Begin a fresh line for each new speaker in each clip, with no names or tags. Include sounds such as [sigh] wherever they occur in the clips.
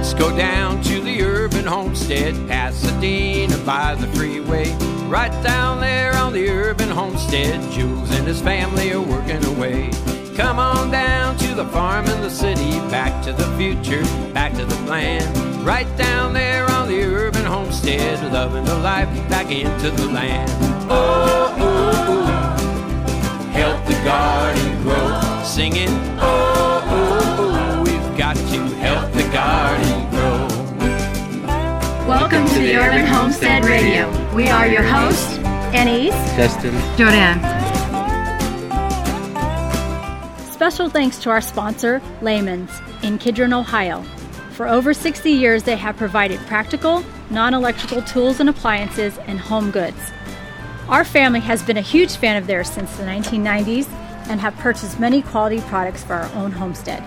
Let's go down to the urban homestead, Pasadena by the freeway. Right down there on the urban homestead, Jules and his family are working away. Come on down to the farm in the city, back to the future, back to the plan. Right down there on the urban homestead, loving the life back into the land. Oh, oh, help the garden grow, singing. Oh,
Welcome to the Urban Homestead Radio. We are your hosts, Anais,
Justin.
Jordanne. Special thanks to our sponsor, Lehman's, in Kidron, Ohio. For over 60 years, they have provided practical, non electrical tools and appliances and home goods. Our family has been a huge fan of theirs since the 1990s and have purchased many quality products for our own homestead.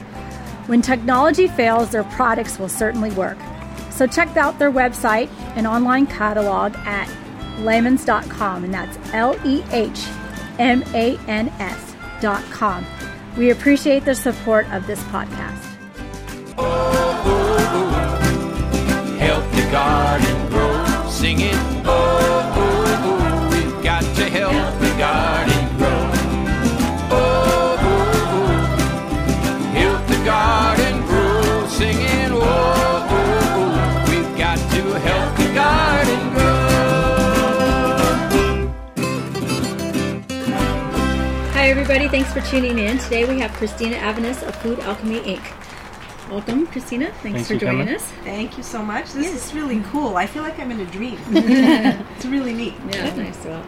When technology fails, their products will certainly work. So check out their website and online catalog at lehmans.com, and that's L E H M A N S.com. We appreciate the support of this podcast.
help the garden grow. Singing, oh,
Thanks for tuning in. Today we have Christina Avanis of Food Alchemy Inc. Welcome, Christina. Thanks,
Thanks
for
for
joining
coming.
us.
Thank you so much. This is really cool. I feel like I'm in a dream. [laughs] it's really neat.
Yeah, nice. Well,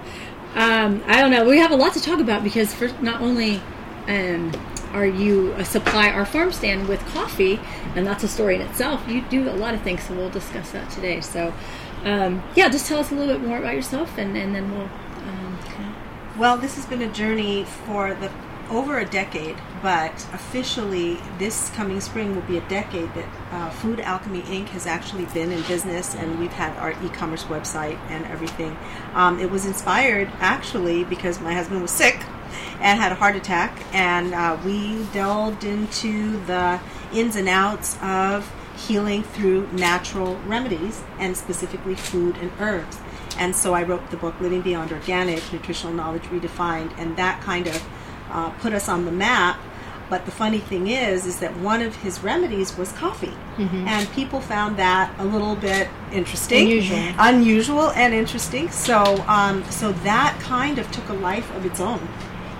um, I don't know. We have a lot to talk about because for not only um, are you a supply our farm stand with coffee, and that's a story in itself. You do a lot of things, so we'll discuss that today. So, um, yeah, just tell us a little bit more about yourself, and, and then we'll.
Well, this has been a journey for the over a decade, but officially this coming spring will be a decade that uh, Food Alchemy Inc. has actually been in business, and we've had our e-commerce website and everything. Um, it was inspired actually because my husband was sick and had a heart attack, and uh, we delved into the ins and outs of healing through natural remedies and specifically food and herbs. And so I wrote the book Living Beyond Organic Nutritional Knowledge Redefined, and that kind of uh, put us on the map. But the funny thing is, is that one of his remedies was coffee, and people found that a little bit interesting,
Unusual.
unusual and interesting. So, um, so that kind of took a life of its own,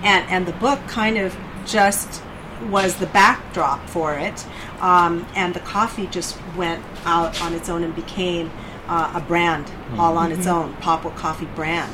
and and the book kind of just was the backdrop for it, um, and the coffee just went out on its own and became uh, a brand all on its own, Papua Coffee brand,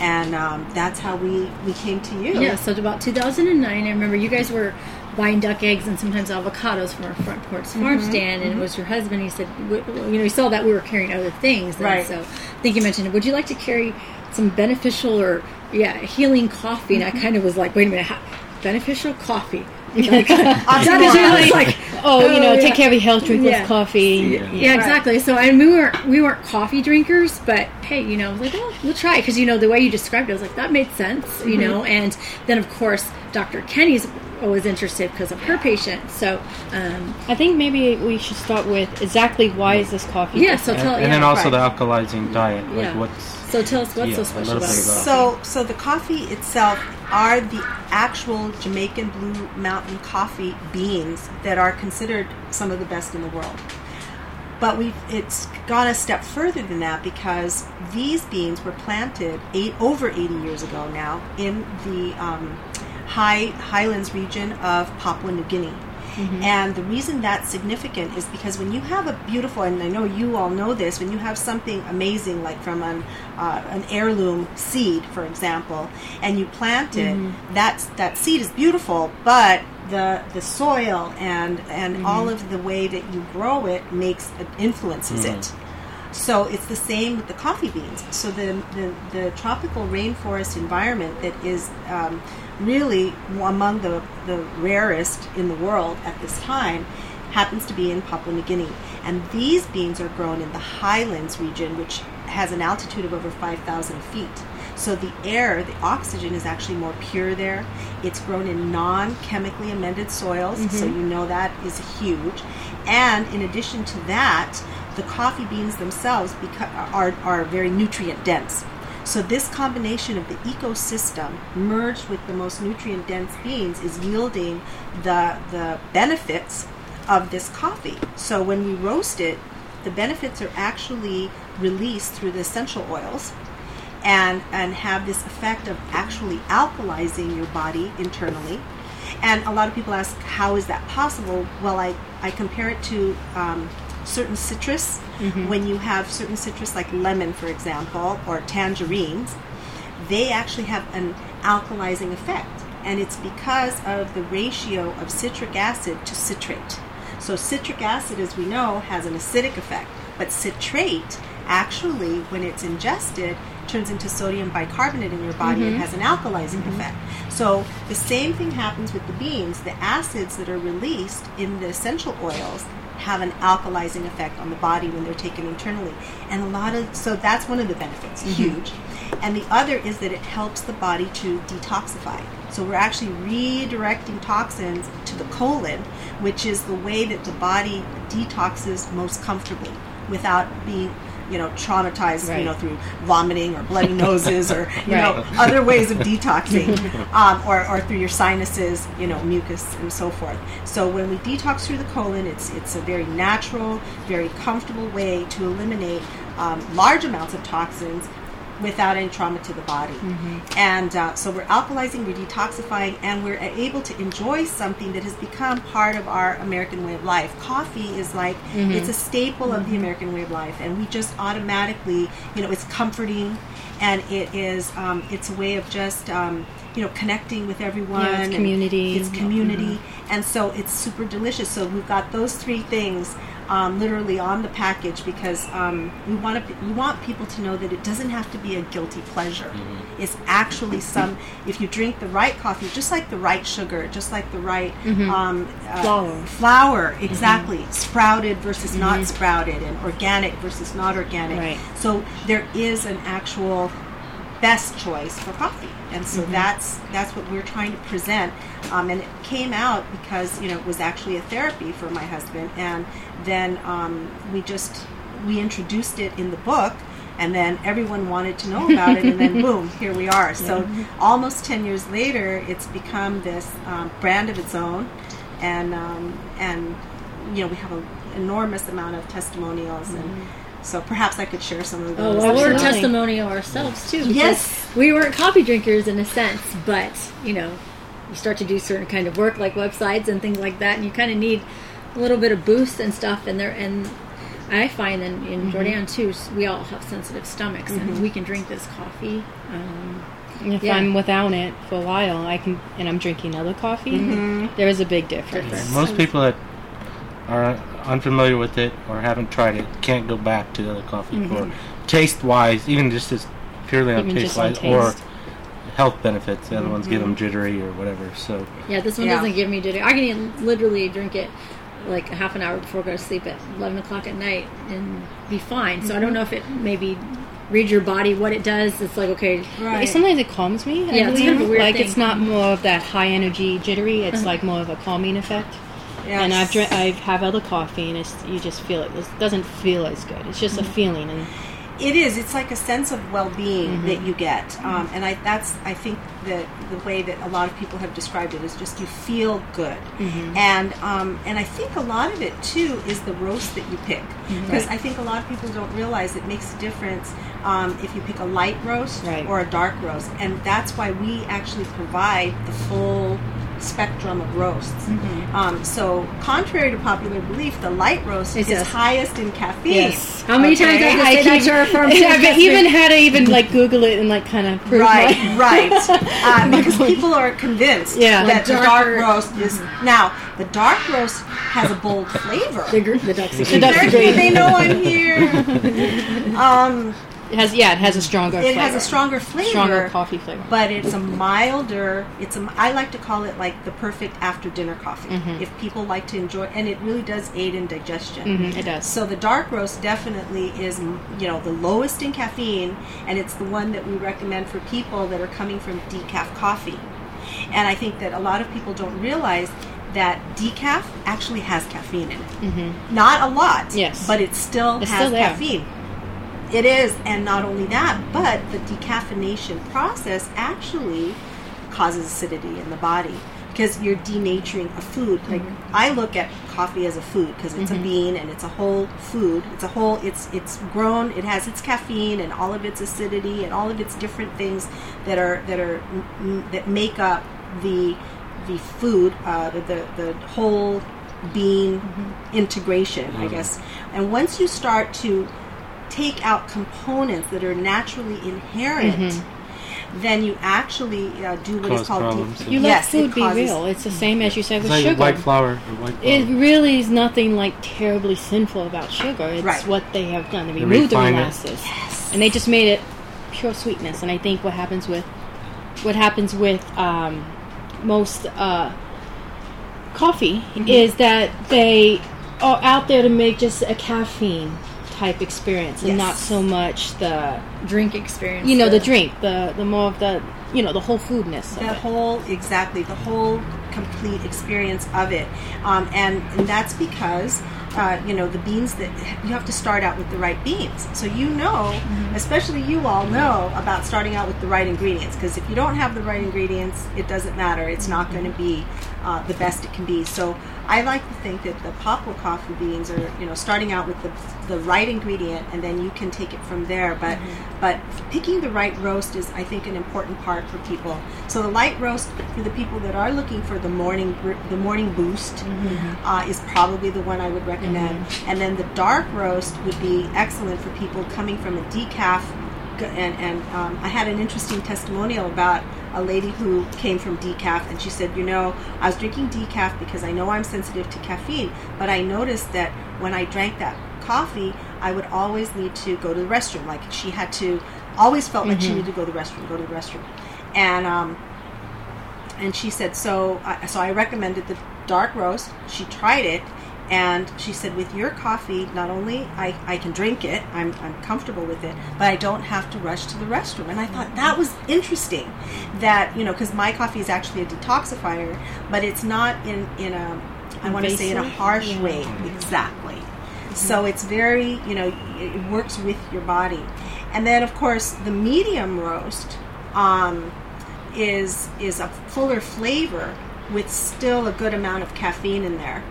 and um, that's how we we came to you.
Yeah, so about 2009, I remember you guys were buying duck eggs and sometimes avocados from our front porch farm
Mm-hmm,
stand, and it was your husband. He said, you know, he saw that we were carrying other things, and
Right.
so I think you mentioned, would you like to carry some beneficial or yeah healing coffee? And I kind of was like, wait a minute, how, beneficial coffee. [laughs] [laughs] that is really like,
Oh, you know,
Oh,
take care of your health, drink
Yeah.
less coffee.
yeah, exactly. So, and we weren't we weren't coffee drinkers, but hey, you know, I was like, well, we'll try because you know the way you described it, I was like, that made sense, you know. And then of course, Dr. Kenny's always interested because of her patient. So, um,
I think maybe we should start with exactly why is this coffee?
yeah. So
And,
tell
and
yeah,
then also
right.
the alkalizing diet. Like
Yeah.
what's
So tell us what's
Yeah,
so special about it.
So, so the coffee itself are the actual Jamaican Blue Mountain coffee beans that are considered some of the best in the world. But we've it's gone a step further than that because these beans were planted eight, over 80 years ago now in the um, high highlands region of Papua New Guinea. Mm-hmm. And the reason that's significant is because when you have a beautiful, and I know you all know this, when you have something amazing like from an, uh, an heirloom seed, for example, and you plant it, mm-hmm. that's, that seed is beautiful, but the the soil and and mm-hmm. all of the way that you grow it makes uh, influences it. So it's the same with the coffee beans. So the the, the tropical rainforest environment that is um, really among the, the rarest in the world at this time happens to be in Papua New Guinea. And these beans are grown in the highlands region, which has an altitude of over 5,000 feet. So the air, the oxygen is actually more pure there. It's grown in non-chemically amended soils, so mm-hmm. you know that is huge. And in addition to that, the coffee beans themselves beca- are, are very nutrient dense. So this combination of the ecosystem merged with the most nutrient dense beans is yielding the the benefits of this coffee. So when we roast it, the benefits are actually released through the essential oils and and have this effect of actually alkalizing your body internally. And a lot of people ask, how is that possible? Well, I, I compare it to um, certain citrus. Mm-hmm. When you have certain citrus, like lemon, for example, or tangerines, they actually have an alkalizing effect. And it's because of the ratio of citric acid to citrate. So, citric acid, as we know, has an acidic effect, but citrate actually, when it's ingested, turns into sodium bicarbonate in your body and mm-hmm. has an alkalizing mm-hmm. effect. So, the same thing happens with the beans. The acids that are released in the essential oils have an alkalizing effect on the body when they're taken internally. And a lot of, so that's one of the benefits, mm-hmm. huge. And the other is that it helps the body to detoxify. So we're actually redirecting toxins to the colon, which is the way that the body detoxes most comfortably without being you know traumatized you know through vomiting or bloody noses or [laughs] you know other ways of detoxing [laughs] um, or, or through your sinuses you know mucus and so forth. So when we detox through the colon it's it's a very natural very comfortable way to eliminate um, large amounts of toxins without any trauma to the body. And uh, so we're alkalizing, we're detoxifying, and we're able to enjoy something that has become part of our American way of life. Coffee is like, it's a staple of the American way of life, and we just automatically, you know, it's comforting and it is, um, it's a way of just, um, you know, connecting with everyone.
Yeah, it's community.
It's community. And so it's super delicious. So we've got those three things um, literally on the package because um, we want to we want people to know that it doesn't have to be a guilty pleasure. It's actually some if you drink the right coffee, just like the right sugar, just like the right um, uh,
Flour.
flour exactly sprouted versus not sprouted, and organic versus not organic.
Right.
So there is an actual best choice for coffee and so that's that's what we're trying to present. Um, and it came out because you know it was actually a therapy for my husband. And then um, we just we introduced it in the book and then everyone wanted to know about it and then [laughs] boom here we are. So almost 10 years later it's become this um, brand of its own. And um, and you know we have an enormous amount of testimonials and so perhaps I could share some of
Oh,
those.
well, we're a
Absolutely.
testimonial ourselves too.
Yes.
we weren't coffee drinkers in a sense, but you know, you start to do certain kind of work like websites and things like that, and you kind of need a little bit of boost and stuff. And there, and I find in, in mm-hmm. Jordanne too, we all have sensitive stomachs, and mm-hmm. we can drink this coffee. Um,
if
Yeah.
I'm without it for a while, I can, and I'm drinking other coffee. Mm-hmm. there is a big difference.
Difference.
Most people that are unfamiliar with it or haven't tried it can't go back to the other coffee mm-hmm. for taste wise, even just as purely on
Even
taste
just on
wise, or health benefits. The other ones give mm-hmm. them jittery or whatever. So
yeah, this one
Yeah.
doesn't give me jittery. I can literally drink it like a half an hour before I go to sleep at eleven o'clock at night and be fine. So I don't mm-hmm. know if it maybe read your body what it does. It's like okay,
Right.
Sometimes it calms me. I
Yeah, it's kind of a weird
like
thing.
it's not more of that high energy jittery. It's uh-huh. like more of a calming effect. And I've
Yes.
dr- I have other coffee, and it's you just feel it. It doesn't feel as good. It's just a feeling, and
It is. It's like a sense of well-being that you get, um, and I that's I think the the way that a lot of people have described it is just you feel good, and um, and I think a lot of it too is the roast that you pick because I think a lot of people don't realize it makes a difference um, if you pick a light roast
Right.
or a dark roast, and that's why we actually provide the full spectrum of roasts. Um, so, contrary to popular belief, the light roast is highest in caffeine.
Yes.
How many times
Okay.
have I say that to our firm?
I've even had to even like Google it and like kind of prove
Right,
my-
right. [laughs] Uh, [laughs] because people are convinced
Yeah.
that the dark roast is now the dark roast has a bold flavor.
the, the ducks.
The ducks
They're
are
here,
great.
they know I'm here. [laughs] um,
It has yeah, it has a stronger.
it
flavor.
has a stronger flavor,
Stronger coffee flavor.
but it's a milder. It's a. I like to call it like the perfect after dinner coffee.
Mm-hmm.
If people like to enjoy, and it really does aid in digestion.
Mhm, it does.
So the dark roast definitely is, you know, the lowest in caffeine, and it's the one that we recommend for people that are coming from decaf coffee. And I think that a lot of people don't realize that decaf actually has caffeine in it. Not a lot,
Mm-hmm. Yes.
but it still
It's
has
still
caffeine. It is, and not only that, but the decaffeination process actually causes acidity in the body because you're denaturing a food. Like
Mm-hmm.
I look at coffee as a food because it's a bean and it's a whole food. It's a whole. It's it's grown. It has its caffeine and all of its acidity and all of its different things that are that are that make up the the food, uh, the, the the whole bean integration, I guess. And once you start to take out components that are naturally inherent, then you actually uh, do what is
Cause
called de-
problems.
you
yes,
let
it
food be real. It's the same as you said
It's
with
like
sugar.
white flour. or white
It really is nothing like terribly sinful about sugar. It's
Right.
what they have done. They
They
removed the
refine it.
molasses, and they just made it pure sweetness. And I think what happens with what happens with um, most uh, coffee
Mm-hmm.
is that they are out there to make just a caffeine type experience, and
Yes.
not so much the
Drink experience.
you know the
the-
drink, the the more of the you know the whole foodness.
The whole exactly the whole complete experience of it um, and, and that's because uh, you know the beans that you have to start out with the right beans so you know especially you all know about starting out with the right ingredients because if you don't have the right ingredients it doesn't matter it's not going to be uh, the best it can be so I like to think that the Papua coffee beans are, you know, starting out with the, the right ingredient, and then you can take it from there. But but picking the right roast is, I think, an important part for people. So the light roast for the people that are looking for the morning the morning boost uh, is probably the one I would recommend. And then the dark roast would be excellent for people coming from a decaf and, and um, I had an interesting testimonial about a lady who came from decaf, and she said, "You know, I was drinking decaf because I know I'm sensitive to caffeine, but I noticed that when I drank that coffee, I would always need to go to the restroom. Like she had to, always felt like she needed to go to the restroom, go to the restroom, and um, and she said, so I, so I recommended the dark roast. She tried it, and she said, with your coffee, not only I, I can drink it, I'm, I'm comfortable with it, but I don't have to rush to the restroom. And I thought mm-hmm. that was interesting, that you know, because my coffee is actually a detoxifier, but it's not in in a I want to say in a harsh
Yeah.
way mm-hmm. exactly. Mm-hmm. So it's very, you know, it works with your body. And then, of course, the medium roast um, is is a fuller flavor with still a good amount of caffeine in there.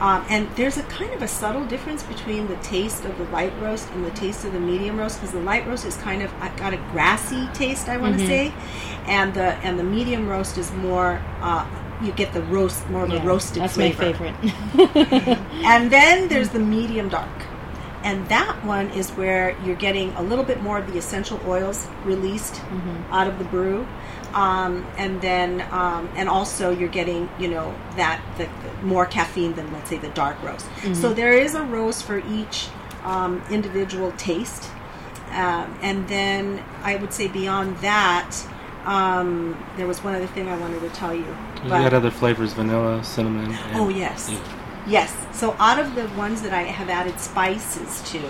Um, and there's a kind of a subtle difference between the taste of the light roast and the taste of the medium roast because the light roast is kind of uh, got a grassy taste, I want to say, and the and the medium roast is more. Uh, you get the roast more of
Yeah,
a roasted
That's
flavor.
my favorite. [laughs]
And then there's the medium dark. And that one is where you're getting a little bit more of the essential oils released out of the brew. Um, and then, um, and also you're getting, you know, that the, the more caffeine than, let's say, the dark roast. So there is a roast for each um, individual taste. Um, and then I would say beyond that, um, there was one other thing I wanted to tell you.
You
but-
got other flavors: vanilla, cinnamon. And,
Oh yes,
Yeah.
yes. So out of the ones that I have added spices to,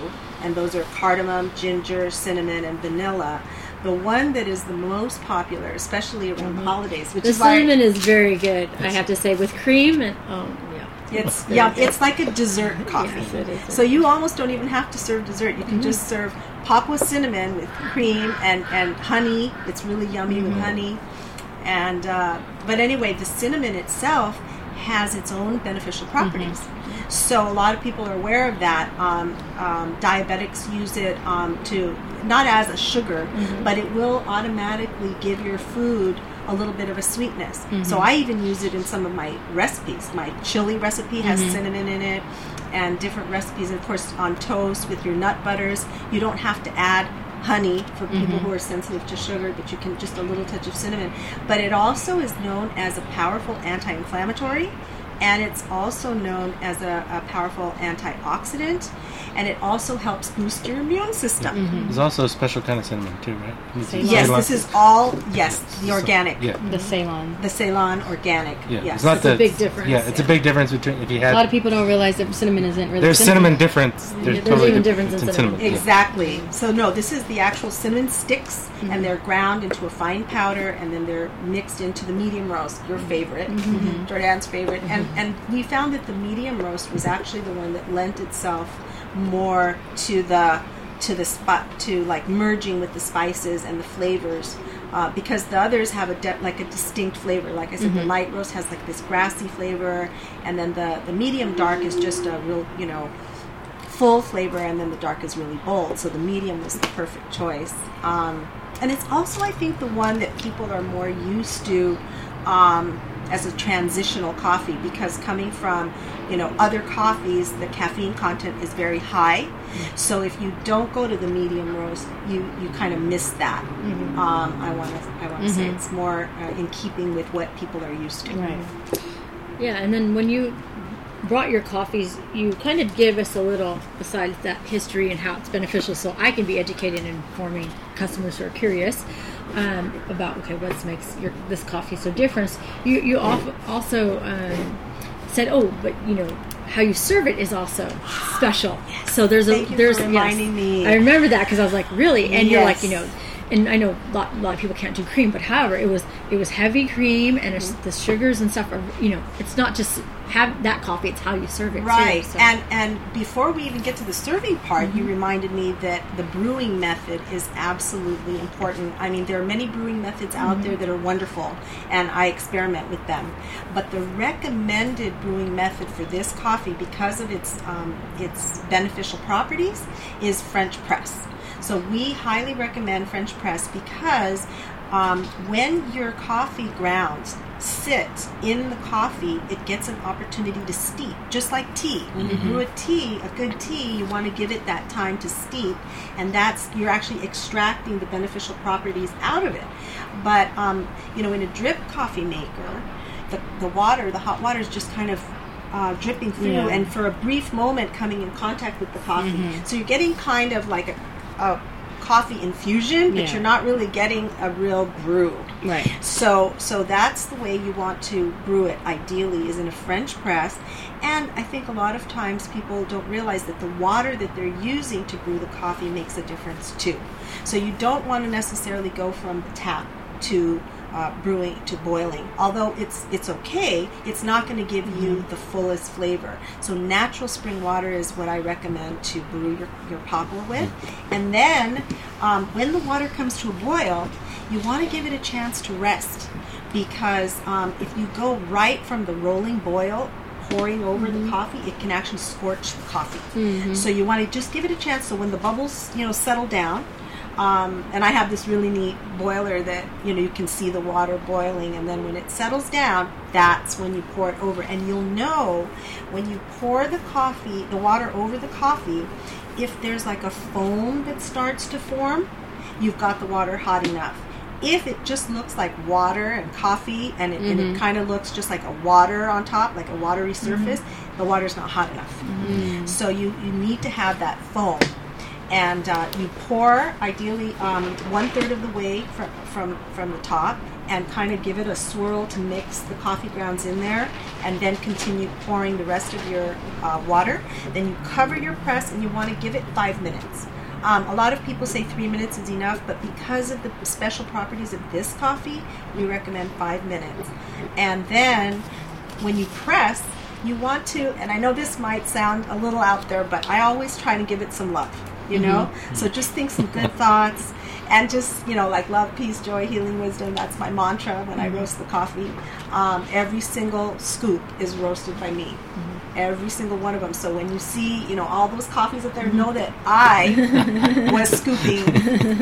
and those are cardamom, ginger, cinnamon, and vanilla. The one that is the most popular, especially around the mm-hmm. holidays, which
The
is
cinnamon is very good. I have to say, with cream and oh yeah,
it's yeah,
good.
it's like a dessert [laughs] coffee.
Yes, it is.
So you almost don't even have to serve dessert. You can just mm-hmm. serve Papua cinnamon with cream and, and honey. It's really yummy with mm-hmm. honey. And uh, but anyway, the cinnamon itself has its own beneficial properties. So a lot of people are aware of that. Um, um, diabetics use it um, to not as a sugar, but it will automatically give your food a little bit of a sweetness. So I even use it in some of my recipes. My chili recipe has cinnamon in it, and different recipes. And of course, on toast with your nut butters, you don't have to add honey for people who are sensitive to sugar, but you can just a little touch of cinnamon. But it also is known as a powerful anti-inflammatory, and it's also known as a, a powerful antioxidant. And it also helps boost your immune system.
There's also a special kind of cinnamon too, right?
Ceylon.
Yes, this is all yes, the organic,
Yeah.
The Ceylon.
the Ceylon organic.
Yeah,
yes.
it's not
It's a
the
big difference,
Yeah, it's a big difference between if you
have
A
lot of people don't realize that cinnamon isn't really
there's cinnamon difference. There's,
there's
totally
even
difference
difference in cinnamon.
yeah.
Exactly. So no, this is the actual cinnamon sticks,
Mm-hmm.
and they're ground into a fine powder, and then they're mixed into the medium roast, your favorite,
Mm-hmm.
Jordanne's favorite, and and we found that the medium roast was actually the one that lent itself more to the to the spot to like merging with the spices and the flavors. Uh, because the others have a de- like a distinct flavor. Like I said, the light roast has like this grassy flavor, and then the, the medium dark is just a real, you know, full flavor, and then the dark is really bold. So the medium was the perfect choice. Um, and it's also, I think, the one that people are more used to um, as a transitional coffee because coming from, you know, other coffees, the caffeine content is very high. So if you don't go to the medium roast, you, you kind of miss that. Um, I want to I want to say it's more uh, in keeping with what people are used to.
Right.
Yeah, and then when you brought your coffees, you kind of give us a little, besides that history and how it's beneficial, so I can be educated and informing customers who are curious um, about okay, what makes your this coffee so different. You you also um, said, oh, but you know how you serve it is also special. So there's
Thank
a there's yes.
me.
I remember that because I was like, really, and you're like, you know. And I know a lot, a lot of people can't do cream, but however, it was it was heavy cream, and it's, the sugars and stuff are you know it's not just have that coffee; it's how you serve it, too,
Right.
so-
And and before we even get to the serving part,
Mm-hmm.
you reminded me that the brewing method is absolutely important. I mean, there are many brewing methods out
Mm-hmm.
there that are wonderful, and I experiment with them. But the recommended brewing method for this coffee, because of its um, its beneficial properties, is French press. So we highly recommend French press because um, when your coffee grounds sit in the coffee, it gets an opportunity to steep, just like tea. When you brew a tea, a good tea, you want to give it that time to steep, and that's you're actually extracting the beneficial properties out of it. But um, you know, in a drip coffee maker, the, the water, the hot water is just kind of uh, dripping through,
Yeah.
and for a brief moment coming in contact with the coffee. So you're getting kind of like a, a coffee infusion, but
Yeah.
you're not really getting a real brew.
Right.
So, so that's the way you want to brew it. Ideally, is in a French press, and I think a lot of times people don't realize that the water that they're using to brew the coffee makes a difference too. So you don't want to necessarily go from the tap to uh, brewing to boiling. Although it's it's okay, it's not going to give you the fullest flavor. So natural spring water is what I recommend to brew your, your Papua with. And then um, when the water comes to a boil, you want to give it a chance to rest because um, if you go right from the rolling boil pouring over the coffee it can actually scorch the coffee so you want to just give it a chance so when the bubbles you know settle down um, and I have this really neat boiler that you know you can see the water boiling, and then when it settles down, that's when you pour it over, and you'll know when you pour the coffee, the water over the coffee, if there's like a foam that starts to form, you've got the water hot enough. If it just looks like water and coffee, and it, and it mm-hmm. kind of looks just like a water on top, like a watery mm-hmm. surface, the water's not hot enough. Mm-hmm. So you, you need to have that foam and uh, you pour ideally um, one third of the way from, from from the top and kind of give it a swirl to mix the coffee grounds in there and then continue pouring the rest of your uh, water. Then you cover your press and you want to give it five minutes. Um, a lot of people say three minutes is enough but because of the special properties of this coffee we recommend five minutes. And then when you press you want to and i know this might sound a little out there but i always try to give it some love you know? So just think some good thoughts and just you know like love peace joy healing wisdom. That's my mantra when i roast the coffee. Um, every single scoop is roasted by me. Every single one of them. So when you see you know all those coffees up there know that i [laughs] was scooping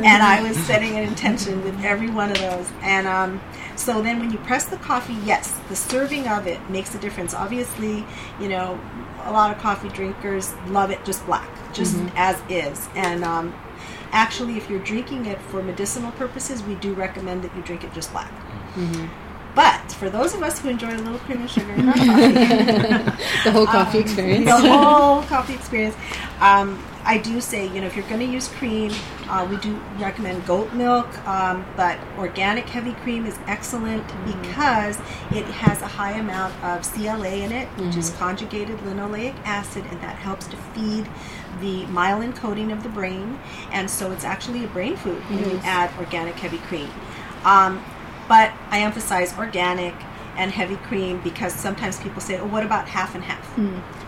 and i was setting an intention with every one of those. And um, so then when you press the coffee yes the serving of it makes a difference. Obviously you know a lot of coffee drinkers love it just black just as is. And um, actually if you're drinking it for medicinal purposes we do recommend that you drink it just black. But for those of us who enjoy a little cream and sugar in our coffee,
The whole coffee experience.
the whole coffee experience. Um, I do say, you know, if you're going to use cream, uh, we do recommend goat milk, um, but organic heavy cream is excellent because it has a high amount of CLA in it, which is conjugated linoleic acid, and that helps to feed the myelin coating of the brain. And so it's actually a brain food when you add organic heavy cream. Um, but I emphasize organic and heavy cream because sometimes people say, "Oh, what about half and half?"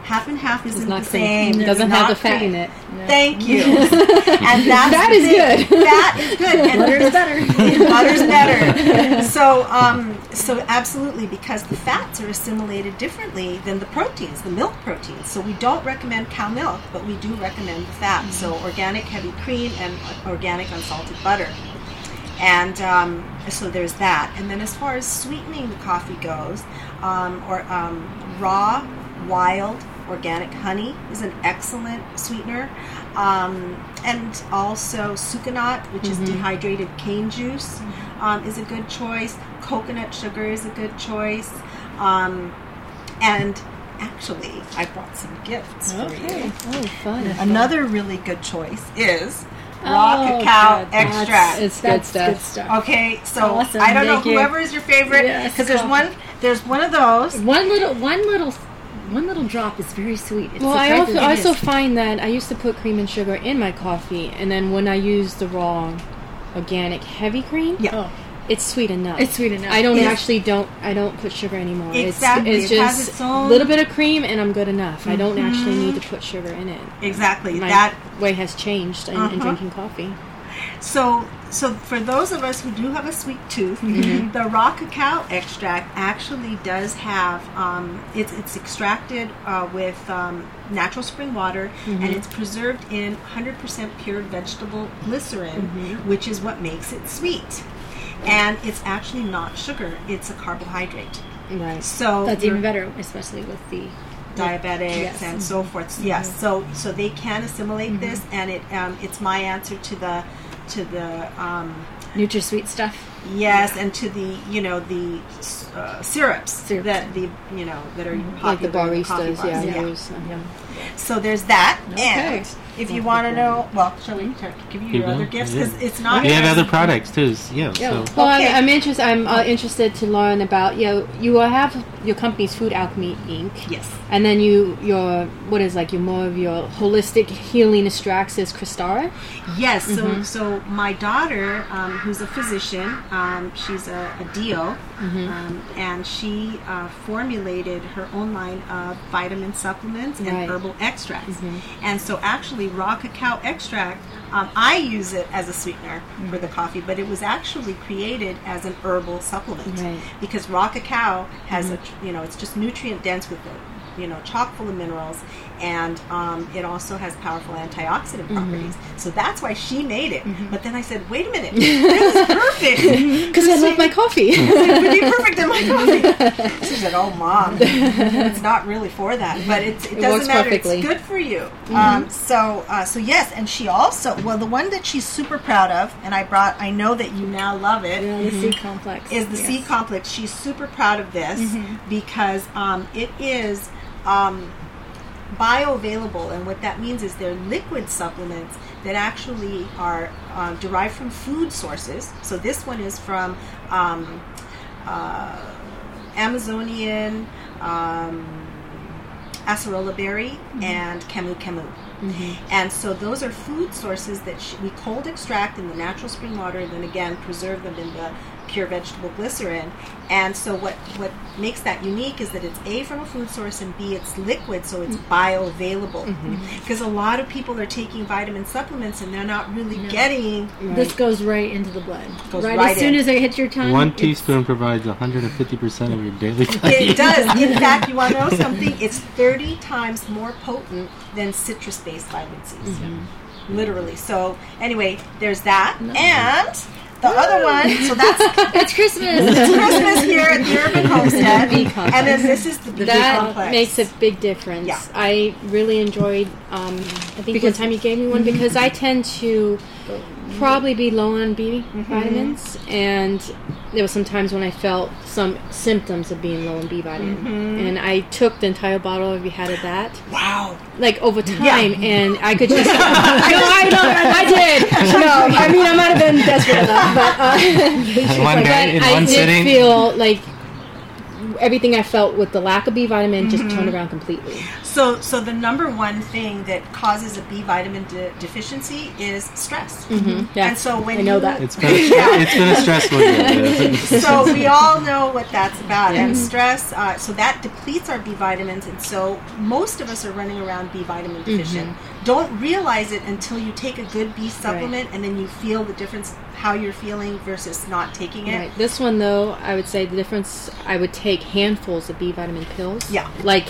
Half and half isn't
not
the same.
It doesn't have the fat in it.
Thank you. [laughs] and that's the
is
thing.
good.
That is good. And
Butter's better. [laughs]
Butter's better. So, um, so absolutely, because the fats are assimilated differently than the proteins, the milk proteins. So we don't recommend cow milk, but we do recommend the fat. So organic heavy cream and organic unsalted butter. And um, so there's that. And then as far as sweetening the coffee goes, um, or um, raw, wild, organic honey is an excellent sweetener. Um, and also sucanat, which is dehydrated cane juice, um, is a good choice. Coconut sugar is a good choice. Um, and actually, I brought some gifts for you.
Oh, fun.
Another really good choice is raw
Oh,
cacao
good.
extract.
It's good
That's
stuff.
good stuff.
Okay, so
Awesome,
I don't know
thank you.
whoever is your favorite
Yes,
because there's one there's one of those.
One little, one little, one little drop is very sweet. It's
Well, I also. I also find that I used to put cream and sugar in my coffee, and then when I use the raw organic heavy cream,
Yeah.
Oh,
it's sweet enough.
It's sweet enough.
I don't
Yes.
actually don't I don't put sugar anymore.
Exactly.
It's, it's
It has
just
its
a
own-
little bit of cream and I'm good enough. I don't actually need to put sugar in it.
Exactly.
My
that
way has changed in, in
Uh-huh.
drinking coffee.
So so for those of us who do have a sweet tooth,
Mm-hmm.
the raw cacao extract actually does have um, it's it's extracted uh, with um, natural spring water
Mm-hmm.
and it's preserved in 100% pure vegetable glycerin,
Mm-hmm.
which is what makes it sweet. And it's actually not sugar; it's a carbohydrate.
Right.
So
That's even better, especially with the.
diabetics
Yes.
and so forth. Yes, so so they can assimilate this, and it um, it's my answer to the to the um,
NutraSweet stuff.
yes, and to the you know the uh, syrups
Syrups.
that the you know that are popular
Like the
popular in coffee
baristas, yeah. those, uh,
So there's that,
Okay.
and if you want to know, well, shall we shall give you your other gifts because it's not.
We have other products too. s- Yeah. So
Well,
Okay.
I'm, I'm interested. I'm uh, interested to learn about you. Know, you will have your company's Food Alchemy Inc.
Yes.
And then you your what is like your more of your holistic healing extracts is Cristara.
Yes. So,
Mm-hmm.
so my daughter, um, who's a physician, um, she's a, a DO,
Mm-hmm.
um, and she uh, formulated her own line of vitamin supplements and
Right. Mm-hmm.
herbal extracts. And so, actually, raw cacao extract, um, I use it as a sweetener for the coffee, but it was actually created as an herbal supplement
Right. Mm-hmm.
because raw cacao has a, you know, it's just nutrient dense with the you know, chock full of minerals, and um, it also has powerful antioxidant
Mm-hmm.
properties. So that's why she made it. But then I said, wait a minute, [laughs] [laughs] this is perfect.
Because I love my coffee. [laughs]
it would be perfect in my coffee. She said, "Oh, mom, it's not really for that, but it's, it
It
doesn't
works
matter.
perfectly.
It's good for you." Um, so, uh, so yes, and she also, well, the one that she's super proud of, and I brought, I know that you now love it,
the C complex
is the
yes.
C complex. She's super proud of this because um, it is um, bioavailable, and what that means is they're liquid supplements that actually are uh, derived from food sources. So this one is from um, uh, Amazonian. Um, acerola berry and camu camu. And so those are food sources that sh- we cold extract in the natural spring water and then again preserve them in the pure vegetable glycerin. And so what, what makes that unique is that it's A from a food source and B it's liquid so it's bioavailable. Because a lot of people are taking vitamin supplements and they're not really getting
This goes right into the blood.
Goes
right,
right
as soon as it hits your tongue.
one teaspoon provides 150 percent of your daily.
It does. In [laughs] fact, you want to know something? It's 30 times more potent than citrus based vitamin C.
Mm-hmm.
Literally. So, anyway, there's that. And the other one, so that's [laughs]
It's Christmas.
it's Christmas here at the Urban [laughs] Homestead.
complex.
And then this is the bee
that makes a big difference.
Yeah.
I really enjoyed. Um, I think one time you gave me one because I tend to probably be low on B vitamins, and there were some times when I felt some symptoms of being low in B vitamin, and I took the entire bottle. Have you had of that?
Wow.
Like over time, and I could just. [laughs] no, I know, I did. No, I mean I might have been desperate enough, but. Uh, [laughs]
one
but
day in
I
one
did
sitting.
feel like everything I felt with the lack of B vitamin just turned around completely.
So, so the number one thing that causes a B vitamin de- deficiency is stress.
Mm-hmm. Yeah,
And so when
I know
you-
that.
It's been [laughs] it's been a stressful year. [laughs]
so we all know what that's about and
Mm-hmm.
stress uh, so that depletes our b vitamins and so most of us are running around b vitamin deficient
Mm-hmm.
Don't realize it until you take a good b supplement and then you feel the difference how you're feeling versus not taking it
Right. This one, though, I would say the difference. I would take handfuls of B vitamin pills.
Yeah.
Like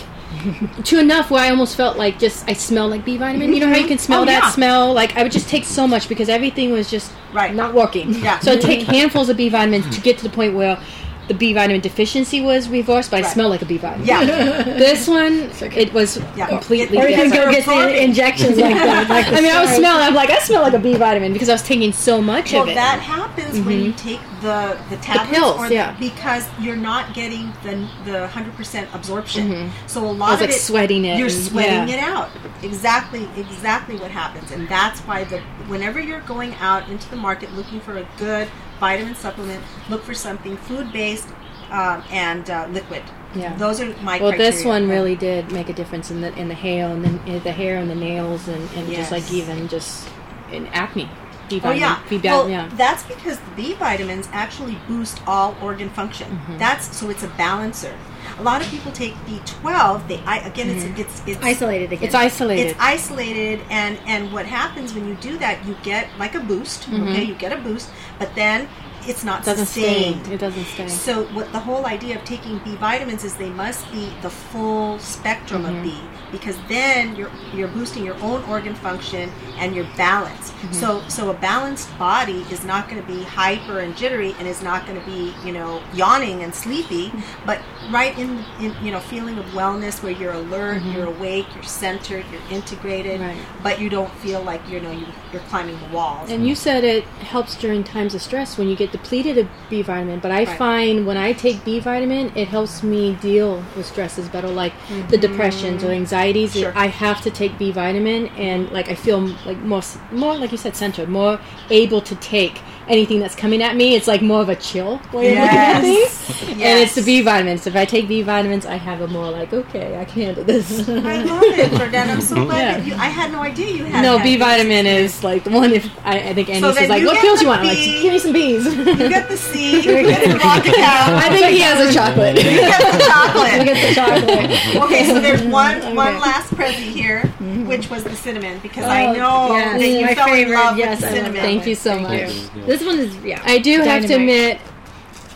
to enough where I almost felt like just I smell like B vitamin. You know how you can [laughs] oh, smell
Oh,
that
yeah.
smell? Like I would just take so much because everything was just
Right.
not working.
Yeah.
So I'd take [laughs] handfuls of B vitamins to get to the point where the B vitamin deficiency was reversed, but I
Right.
smell like a B vitamin.
yeah [laughs]
This one, it was
Yeah.
completely
Or
Or you can go get the injections like that. Like [laughs] the
I mean, I was smelling. I'm like, I smell like a B vitamin because I was taking so much
well
of it.
Well, that happens when you mm-hmm. take the the tablets
pills,
or
yeah.
because you're not getting the the 100% absorption mm-hmm. so a lot
I was
of
like
it
sweating it.
you're
and-
sweating
yeah.
it out exactly exactly what happens and that's why the whenever you're going out into the market looking for a good vitamin supplement look for something food based um, and uh, liquid
Yeah.
those are my
Well, this one really did make a difference in the in the hair and the, the hair and the nails and, and
Yes.
just like even just in acne. B
Oh yeah,
B
well,
yeah.
that's because the B vitamins actually boost all organ function.
Mm-hmm.
That's so it's a balancer. A lot of people take B12. They I, again,
Mm-hmm.
it's it's it's
Isolated again.
It's isolated.
It's isolated, and and what happens when you do that? You get like a boost. Okay, you get a boost, but then it's not
Mm-hmm. doesn't stay.
sustained.
It doesn't stay.
So what the whole idea of taking B vitamins is they must be the full spectrum of mm-hmm. B because then you're you're boosting your own organ function and your balance. Mm-hmm. So so a balanced body is not going to be hyper and jittery and is not going to be you know yawning and sleepy, mm-hmm. but right in in you know feeling of wellness where you're alert, you're awake, you're centered, you're integrated,
Right.
but you don't feel like you know you, you're climbing the walls.
And you said it helps during times of stress when you get depleted of B vitamin. But I
Right.
find when I take B vitamin, it helps me deal with stresses better, like the depressions or anxieties.
Mm-hmm. Sure.
I have to take B vitamin, and like I feel like more, more like you said, centered, more able to take anything that's coming at me. It's like more of a chill way of looking at
Yes.
things. And it's the B vitamins. If I take B vitamins, I have a more like okay, I can handle this.
I love it, Jordanne. I'm so [laughs] glad
Yeah.
that you. I had no idea you had.
No,
had
B vitamin is like the one. If I, I think Annie
So
says like, "What
get
pills you want?" I'm like, "Give me some bees."
You get the C. [laughs] You get the vodka.
I think he has a [laughs] chocolate.
You get the
He
chocolate.
gets the chocolate.
Okay, so there's one one last present here, mm-hmm. which was the cinnamon, because I
Oh,
know
yes.
that you
My
fell in love
yes,
with the cinnamon.
Thank you so
Thank
much.
you. This one is yeah.
I do have to admit,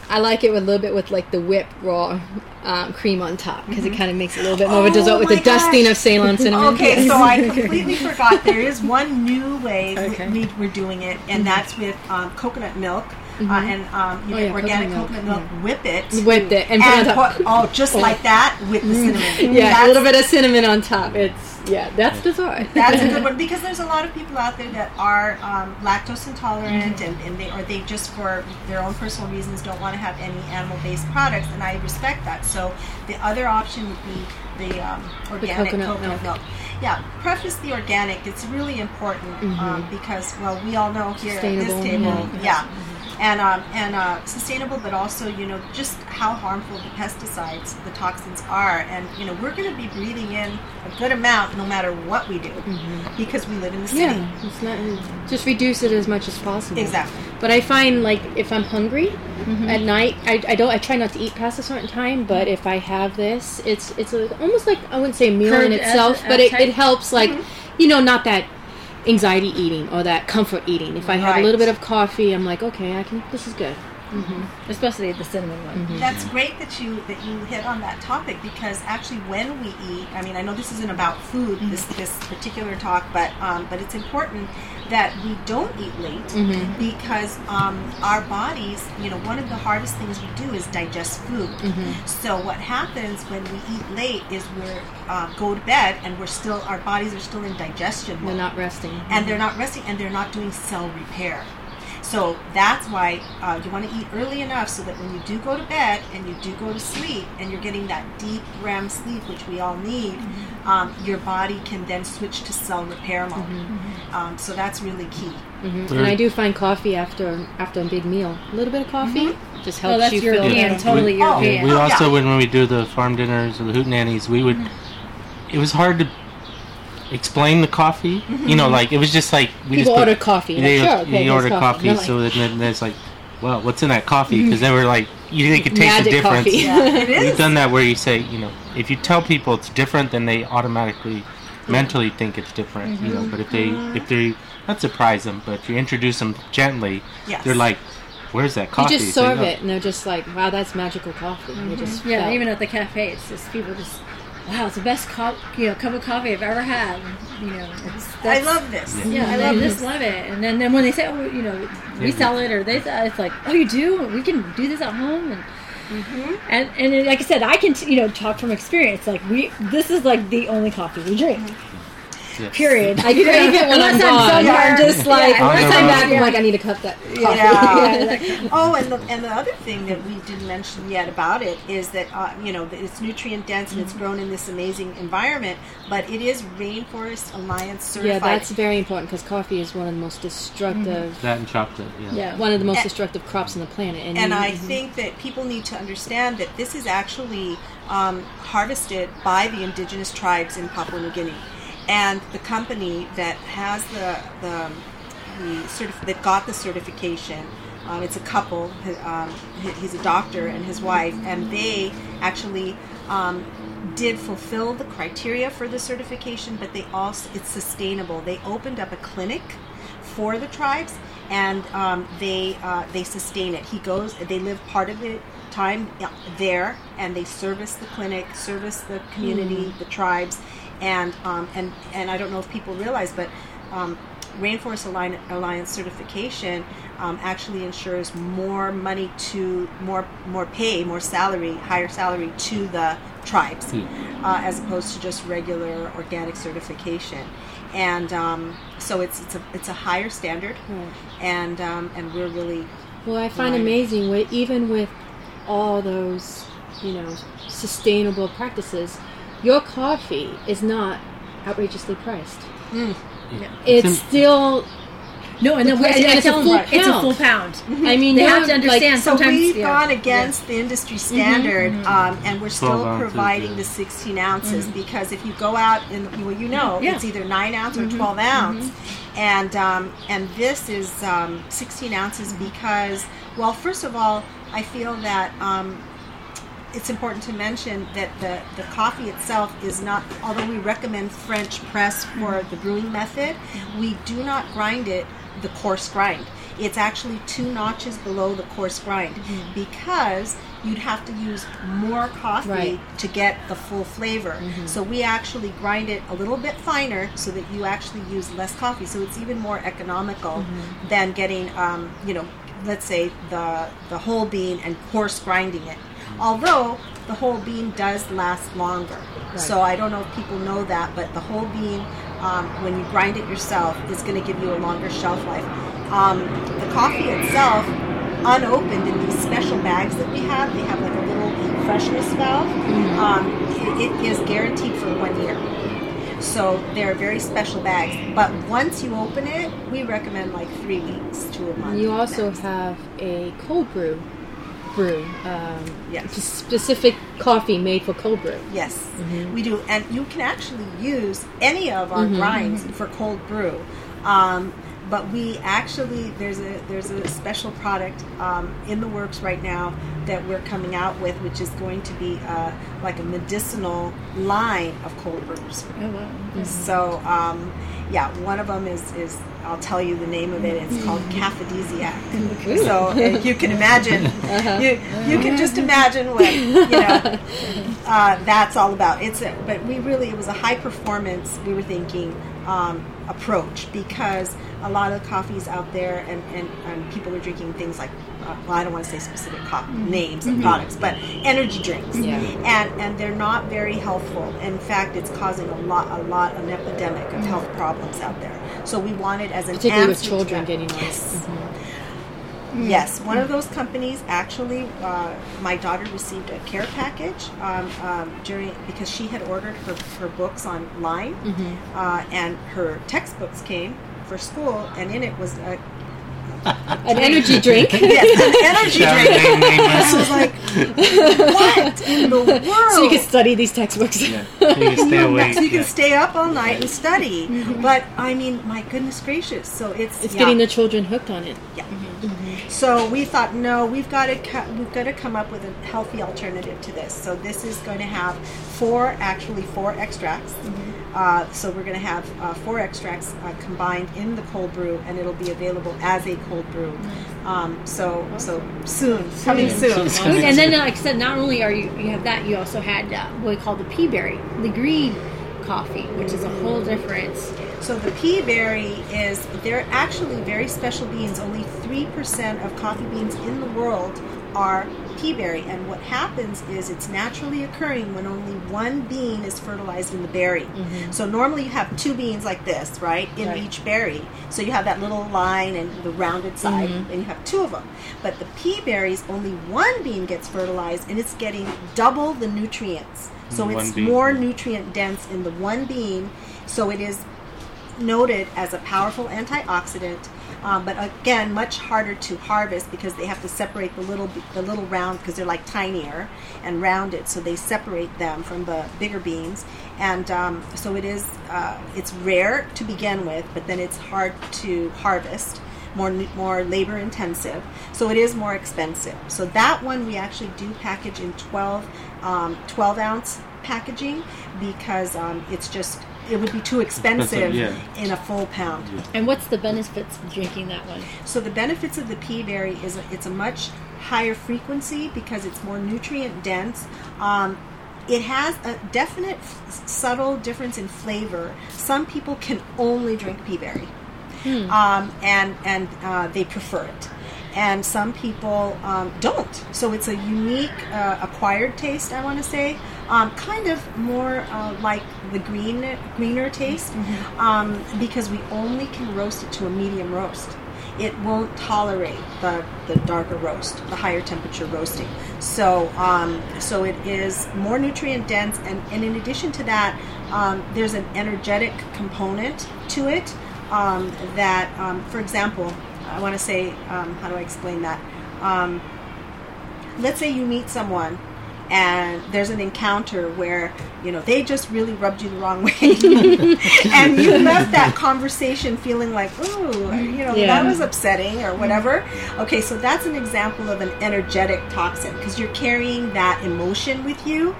I like it with a little bit with like the whipped raw um, cream on top because it kind of makes it a little bit more of a
Oh
dessert with the
my
dusting
gosh.
of Ceylon cinnamon.
Okay, so I [laughs] completely forgot. There is one new way
Okay.
we, we're doing it, and that's with um, coconut milk. Uh, and um, you
Oh, yeah,
organic
coconut milk,
milk, whip it,
Whipped it and put
and put, oh, just like that with the cinnamon. [laughs]
yeah,
That's-
a little bit of cinnamon on top. It's yeah, that's dessert.
That's a good one [laughs] because there's a lot of people out there that are um, lactose intolerant
Mm-hmm.
and, and they or they just for their own personal reasons don't want to have any animal-based products, and I respect that. So the other option would be the um, organic
coconut
coconut,
milk.
milk. Yeah, preface the organic. It's really important um, because well, we all know here at this
Mm-hmm.
Table,
yeah.
yeah. And, um, and uh, sustainable, but also you know just how harmful the pesticides, the toxins are, and you know we're going to be breathing in a good amount no matter what we do, because we live in the city.
Mm-hmm. Yeah, it's not just reduce it as much as possible.
Exactly.
But I find like if I'm hungry at night, I, I don't I try not to eat past a certain time. But if I have this, it's it's a, almost like I wouldn't say a meal in itself,
appe-
but it,
appetite?
it helps like you know not that anxiety eating or that comfort eating. If I have a little bit of coffee, I'm like okay, I can. This is good.
Especially the cinnamon one.
That's great that you that you hit on that topic because actually when we eat, I mean, I know this isn't about food this this particular talk, but um, but it's important that we don't eat late because um, our bodies, you know, one of the hardest things we do is digest food. So what happens when we eat late is we're uh, go to bed and we're still our bodies are still in digestion mode
They're not resting.
and they're not resting and they're not doing cell repair. So that's why uh, you want to eat early enough so that when you do go to bed and you do go to sleep and you're getting that deep REM sleep, which we all need, um, your body can then switch to cell repair mode. Um, so that's really key.
Mhm. And I do find coffee after after a big meal. A little bit of coffee just helps
Oh, that's
you feel
European,
better.
totally
Oh,
European.
Yeah, we
Oh,
also
yeah.
when we do the farm dinners or the hoot nannies, we would. It was hard to explain the coffee. Mm-hmm. You know, like it was just like we
People
just put-
order coffee, like,
They,
sure, okay,
you
here's
order
coffee.
coffee,
like-
so then there's like, well, what's in that coffee? Mm-hmm. Because they were like, you they could taste the difference.
Yeah, it
We've done that where you say, you know, if you tell people it's different, then they automatically mm-hmm. mentally think it's different. You know, but if they if they not surprise them, but if you introduce them gently,
Yes.
they're like, where's that coffee?
You
just
serve it, and they're just like, "Wow, that's magical coffee." You just
Yeah,
felt-
even at the cafe, it's just people just, wow, it's the best co- you know cup of coffee I've ever had. You know, it's,
I love this.
Yeah,
I love this.
love it. And then, then when they say, oh, you know, we
Yeah.
sell it, or they, say- it's like, oh, you do? We can do this at home, and mm-hmm. and and like I said, I can you know talk from experience. Like we, this is like the only coffee we drink. Mm-hmm.
Yeah.
Period.
I crave it when I'm
Unless
gone.
somewhere
Yeah.
just like
Yeah.
Unless I'm back,
road.
I'm like, I need a cup that coffee. [laughs]
Yeah. oh, and the, and the other thing that we didn't mention yet about it is that uh, you know it's nutrient dense and it's grown in this amazing environment, but it is Rainforest Alliance certified.
Yeah, that's very important because coffee is one of the most destructive,
That and chocolate. Yeah.
yeah.
one of the most
And-
destructive crops on the planet. And,
and
you-
I think that people need to understand that this is actually um, harvested by the indigenous tribes in Papua New Guinea, and the company that has the the, the certif- that got the certification. Um, it's a couple. Um, he's a doctor and his wife, and they actually um, did fulfill the criteria for the certification. But they also it's sustainable. They opened up a clinic for the tribes, and um, they uh, they sustain it. He goes, they live part of the time there, and they service the clinic, service the community, the tribes, and um, and and I don't know if people realize, but. Um, Rainforest Alliance, Alliance certification um, actually ensures more money to more more pay, more salary, higher salary to the tribes, uh, as opposed to just regular organic certification. And um, so it's it's a it's a higher standard, and um, and we're really
Well, I find
Right.
amazing with even with all those, you know, sustainable practices, your coffee is not outrageously priced. Mm.
Yeah.
It's
in-
still,
no, and then we,
price-
and
and it's a full
right, it's a
pound.
full pound. Mm-hmm.
I mean,
They have to
one, like,
understand
so we've
yeah.
gone against the industry mm-hmm. standard, mm-hmm. um, and we're still
12 ounces,
providing
yeah.
the 16 ounces because if you go out in well, you know,
Yeah.
it's either nine ounce or 12 ounce, and um, and this is um, 16 ounces because well, first of all, I feel that. Um, It's important to mention that the, the coffee itself is not, although we recommend French press for the brewing method, we do not grind it the coarse grind. It's actually two notches below the coarse grind mm-hmm. because you'd have to use more coffee
Right.
to get the full flavor. Mm-hmm. So we actually grind it a little bit finer so that you actually use less coffee. So it's even more economical mm-hmm. than getting, um, you know, let's say the the whole bean and coarse grinding it. Although the whole bean does last longer. So I don't know if people know that, but the whole bean, um, when you grind it yourself, is going to give you a longer shelf life. Um, the coffee itself, unopened in these special bags that we have, they have like a little freshness valve. Um, it, it is guaranteed for one year. So they're very special bags. But once you open it, we recommend like three weeks to a month.
you also
max.
have a cold brew brew. Um,
Yes.
specific coffee made for cold brew.
Yes, we do, and you can actually use any of our grinds for cold brew. Um, but we actually there's a there's a special product um, in the works right now that we're coming out with, which is going to be uh, like a medicinal line of cold brews.
Oh, wow.
So um, yeah, one of them is is I'll tell you the name of it. It's called Caphrodisiac. [laughs] So uh, you can imagine, you, you can just imagine what you know [laughs] uh, that's all about. It's a, but we really it was a high performance. We were thinking um, approach because a lot of coffees out there and, and, and people are drinking things like uh, well I don't want to say specific co- names of products but energy drinks.
Yeah.
and and they're not very healthful. In fact, it's causing a lot a lot an epidemic of health problems out there. So we wanted as an
Particularly with children getting on it.
Yes. Yes, one of those companies actually, uh, my daughter received a care package um, um, during because she had ordered her, her books online, uh, and her textbooks came for school, and in it was a
An energy drink. [laughs]
yes, an energy drink.
name?
I was like, what in the world? [laughs]
so you can study these textbooks.
Yeah. So you can stay [laughs] awake.
So you can
yeah.
stay up all night and study. Mm-hmm. But I mean, my goodness gracious! So it's
It's
yeah.
getting the children hooked on it.
Yeah. Mm-hmm. So we thought, no, we've got to co- we've got to come up with a healthy alternative to this. So this is going to have four, actually four extracts. Uh, so we're going to have uh, four extracts uh, combined in the cold brew, and it'll be available as a cold brew. Um, so so soon, coming soon.
Good. And then, like I said, not only are you you have that, you also had uh, what we call the pea berry, the green coffee, which is a whole difference.
So the pea berry is they're actually very special beans. Only three percent of coffee beans in the world are pea berry, and what happens is it's naturally occurring when only one bean is fertilized in the berry. Mm-hmm. So normally you have two beans like this, right, in
Right.
each berry. So you have that little line and the rounded side, mm-hmm. and you have two of them. But the pea berries, only one bean gets fertilized, and it's getting double the nutrients. So
one
it's
bean.
more nutrient dense in the one bean. So it is noted as a powerful antioxidant, um, but again, much harder to harvest because they have to separate the little the little round because they're like tinier and rounded, so they separate them from the bigger beans, and um, so it is uh, it's rare to begin with, but then it's hard to harvest. More, more labor intensive, so it is more expensive. So that one we actually do package in 12, um, 12 ounce packaging because um, it's just it would be too expensive [laughs]
yeah.
in a full pound.
And what's the benefits of drinking that one?
So the benefits of the pea berry is a, it's a much higher frequency because it's more nutrient dense. Um, it has a definite f- subtle difference in flavor. Some people can only drink pea berry, um, and and uh, they prefer it. And some people um, don't. So it's a unique uh, acquired taste. I want to say, um, kind of more uh, like the green greener taste, um, because we only can roast it to a medium roast it won't tolerate the, the darker roast, the higher temperature roasting. So, um, so it is more nutrient dense, and, and in addition to that, um, there's an energetic component to it um, that, um, for example, I want to say, um, how do I explain that? Um, let's say you meet someone and there's an encounter where you know they just really rubbed you the wrong way. [laughs] And you left that conversation feeling like ooh you know
Yeah.
that was upsetting or whatever. Okay so that's an example of an energetic toxin because you're carrying that emotion with you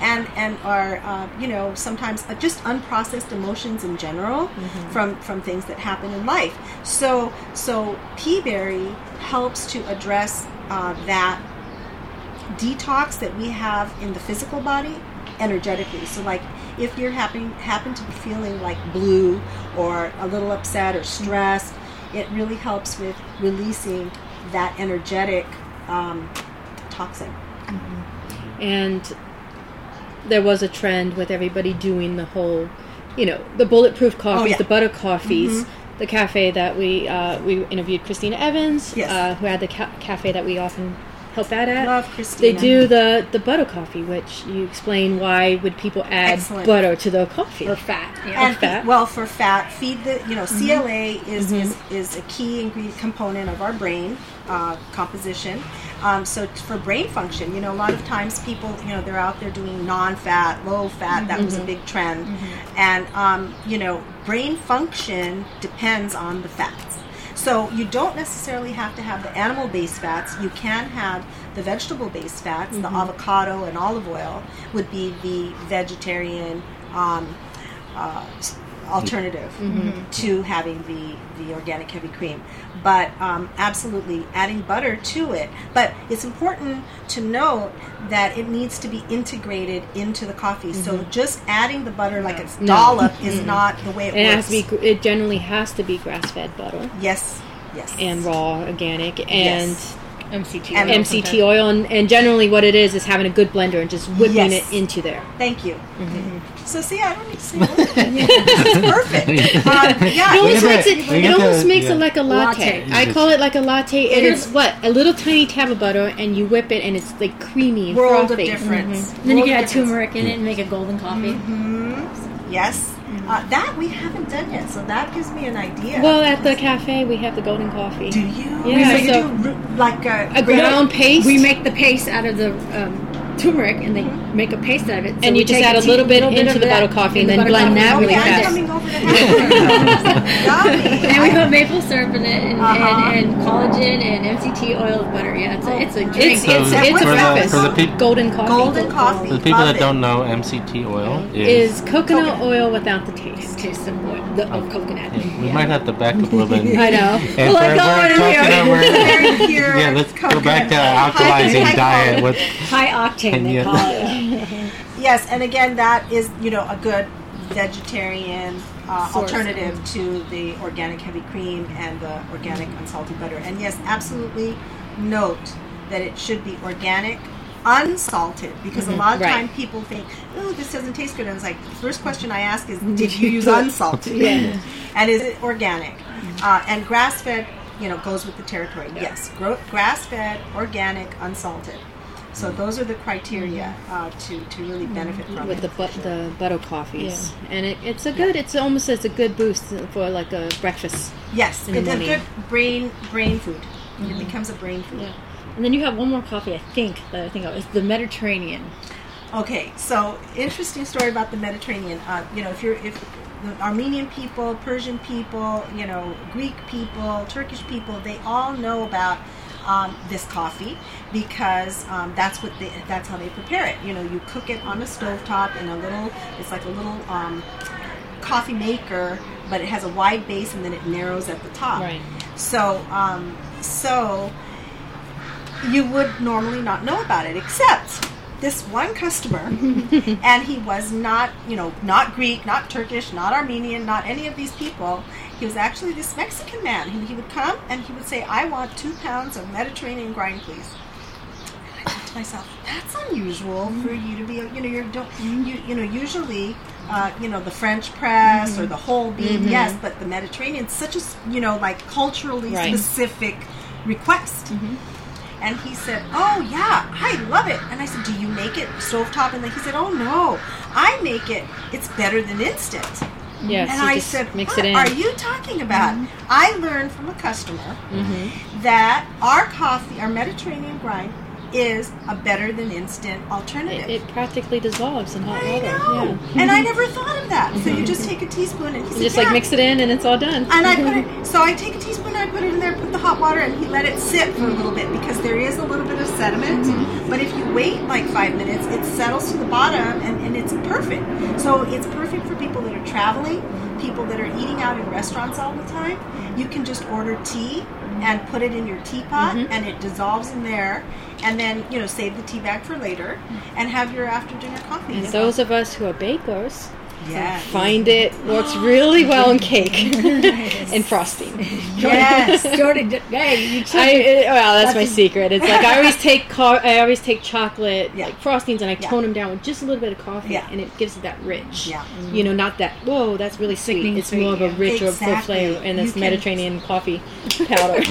and and are uh, you know sometimes uh, just unprocessed emotions in general from from things that happen in life. So so pea berry helps to address uh, that detox that we have in the physical body energetically. So, like, if you're happen happen to be feeling like blue or a little upset or stressed, it really helps with releasing that energetic um, toxin.
and there was a trend with everybody doing the whole, you know, the bulletproof coffees,
yeah.
the butter coffees. The cafe that we uh, we interviewed Christina Evans,
Yes.
uh, who had the ca- cafe that we often help out at.
Love
They do the the butter coffee, which you explain why would people add
Excellent.
butter to the coffee?
Or fat. Yeah.
and
fat.
well, for fat, feed the you know CLA is, is is a key ingredient component of our brain uh, composition. Um, so for brain function, you know, a lot of times people, you know, they're out there doing non-fat, low-fat. That was a big trend, and um, you know, brain function depends on the fats. So you don't necessarily have to have the animal-based fats. You can have the vegetable-based fats. The avocado and olive oil would be the vegetarian um, uh, alternative to having the the organic heavy cream. But um, absolutely adding butter to it. But it's important to note that it needs to be integrated into the coffee. So just adding the butter like it's
No.
dollop is not the way it,
it
works.
has to be. It generally has to be grass-fed butter
yes, yes,
and raw organic and
Yes.
MCT. Oil
MCT
sometimes.
oil. And, and generally, what it is is having a good blender and just whipping
Yes.
it into there.
Thank you.
Mm-hmm.
So see, I don't need to say [laughs] anything. It's perfect. Uh, [laughs] yeah,
It almost
get
makes it. It almost
the-
makes
yeah.
it like a latte.
Latte.
I call it like a latte, and it's what a little tiny tab of butter, and you whip it, and it's like creamy and
world of
frothy.
difference.
And then you
World
can add
difference.
turmeric in it and make a golden coffee.
Yes, uh, that we haven't done yet, so that gives me an idea.
Well, at the cafe, we have the golden coffee.
do you?
Yeah,
so do like a,
a ground paste.
We make the paste out of the um, turmeric, and they make a paste out of it. So
And you just add a
tea-
little bit into
of
the
that
butter coffee and
the
then
butter
blend that really fast.
over to. [laughs]
And we put maple syrup in it, and,
Uh-huh.
and, and collagen and MCT oil of butter. Yeah, it's a, it's a drink.
It's
So
it's,
for
it's a
the-
breakfast.
for the peop-
golden coffee
golden coffee.
For the people
Love
that
it.
don't know, MCT oil
is
is.
coconut oil without the taste.
taste of, what- the, of coconut.
we might have to back up a little bit.
I know.
And
Well, I
for-
got
we're talking
here.
over- [laughs] yeah, let's go back to alkalizing diet
high
with
High octane,
And
they call it. [laughs]
Yes, and again, that is you know a good vegetarian uh, alternative to the organic heavy cream and the organic unsalted butter. And yes, absolutely note that it should be organic, unsalted, because a lot of
Right.
time people think, "Oh, this doesn't taste good." And it's like the first question I ask is, "Did you [laughs] use unsalted?
Yeah.
and is it organic?" Uh, and grass-fed, you know, goes with the territory. Yes, gro- grass-fed, organic, unsalted. So those are the criteria uh, to, to really benefit from
with
it.
the but the butter coffees, yeah. and it, it's a good. It's almost as a good boost for like a breakfast.
Yes, it's a good brain brain food. It becomes a brain food.
Yeah. And then you have one more coffee, I think, that I think of. It's the Mediterranean.
Okay, so interesting story about the Mediterranean. Uh, you know, if you're if the Armenian people, Persian people, you know, Greek people, Turkish people, they all know about um, this coffee because um, that's what they that's how they prepare it. You know, you cook it on a stovetop in a little. It's like a little um, coffee maker, but it has a wide base and then it narrows at the top.
Right.
So, um, so you would normally not know about it, except this one customer, [laughs] and he was not, you know, not Greek, not Turkish, not Armenian, not any of these people. He was actually this Mexican man. He, he would come and he would say, "I want two pounds of Mediterranean grind, please." And I thought to myself, "That's unusual for mm. you to be, you know, you're don't, you, you know, usually." Uh, you know the French press or mm-hmm. the whole bean, mm-hmm. yes, but the Mediterranean, such a you know like culturally
Right.
specific request. Mm-hmm. And he said, "Oh yeah, I love it." And I said, "Do you make it stovetop?" And then he said, "Oh no, I make it. It's better than instant."
Yes,
and I said,
mix
"What
it in.
are you talking about?" I learned from a customer
Mm-hmm.
that our coffee, our Mediterranean grind, is a better than instant alternative.
It, it practically dissolves in hot
I
water.
know,
Yeah.
and I never thought of that. So you just take a teaspoon and said,
just like
"Yeah."
mix it in, and it's all done.
And I put [laughs] it, so I take a teaspoon, and I put it in there, put the hot water, and he let it sit for a little bit because there is a little bit of sediment. Mm-hmm. But if you wait like five minutes, it settles to the bottom and, and it's perfect. So it's perfect for people that are traveling, people that are eating out in restaurants all the time. You can just order tea and put it in your teapot mm-hmm. and it dissolves in there. And then, you know, save the tea bag for later mm-hmm. and have your after dinner coffee.
And those of us who are bakers
yeah.
find it works really well in cake [laughs] and frosting.
Yes. [laughs]
Jordanne, hey, you
I it, well, that's, my
a-
secret. It's like I always take co- I always take chocolate
Yeah.
like frostings and I
Yeah.
tone them down with just a little bit of coffee,
Yeah.
and it gives it that rich.
Yeah.
You know, not that whoa, that's really sweet.
Sickening
It's
sweet,
more of a rich or full
Exactly.
flavor, and
can-
Mediterranean coffee [laughs] powder.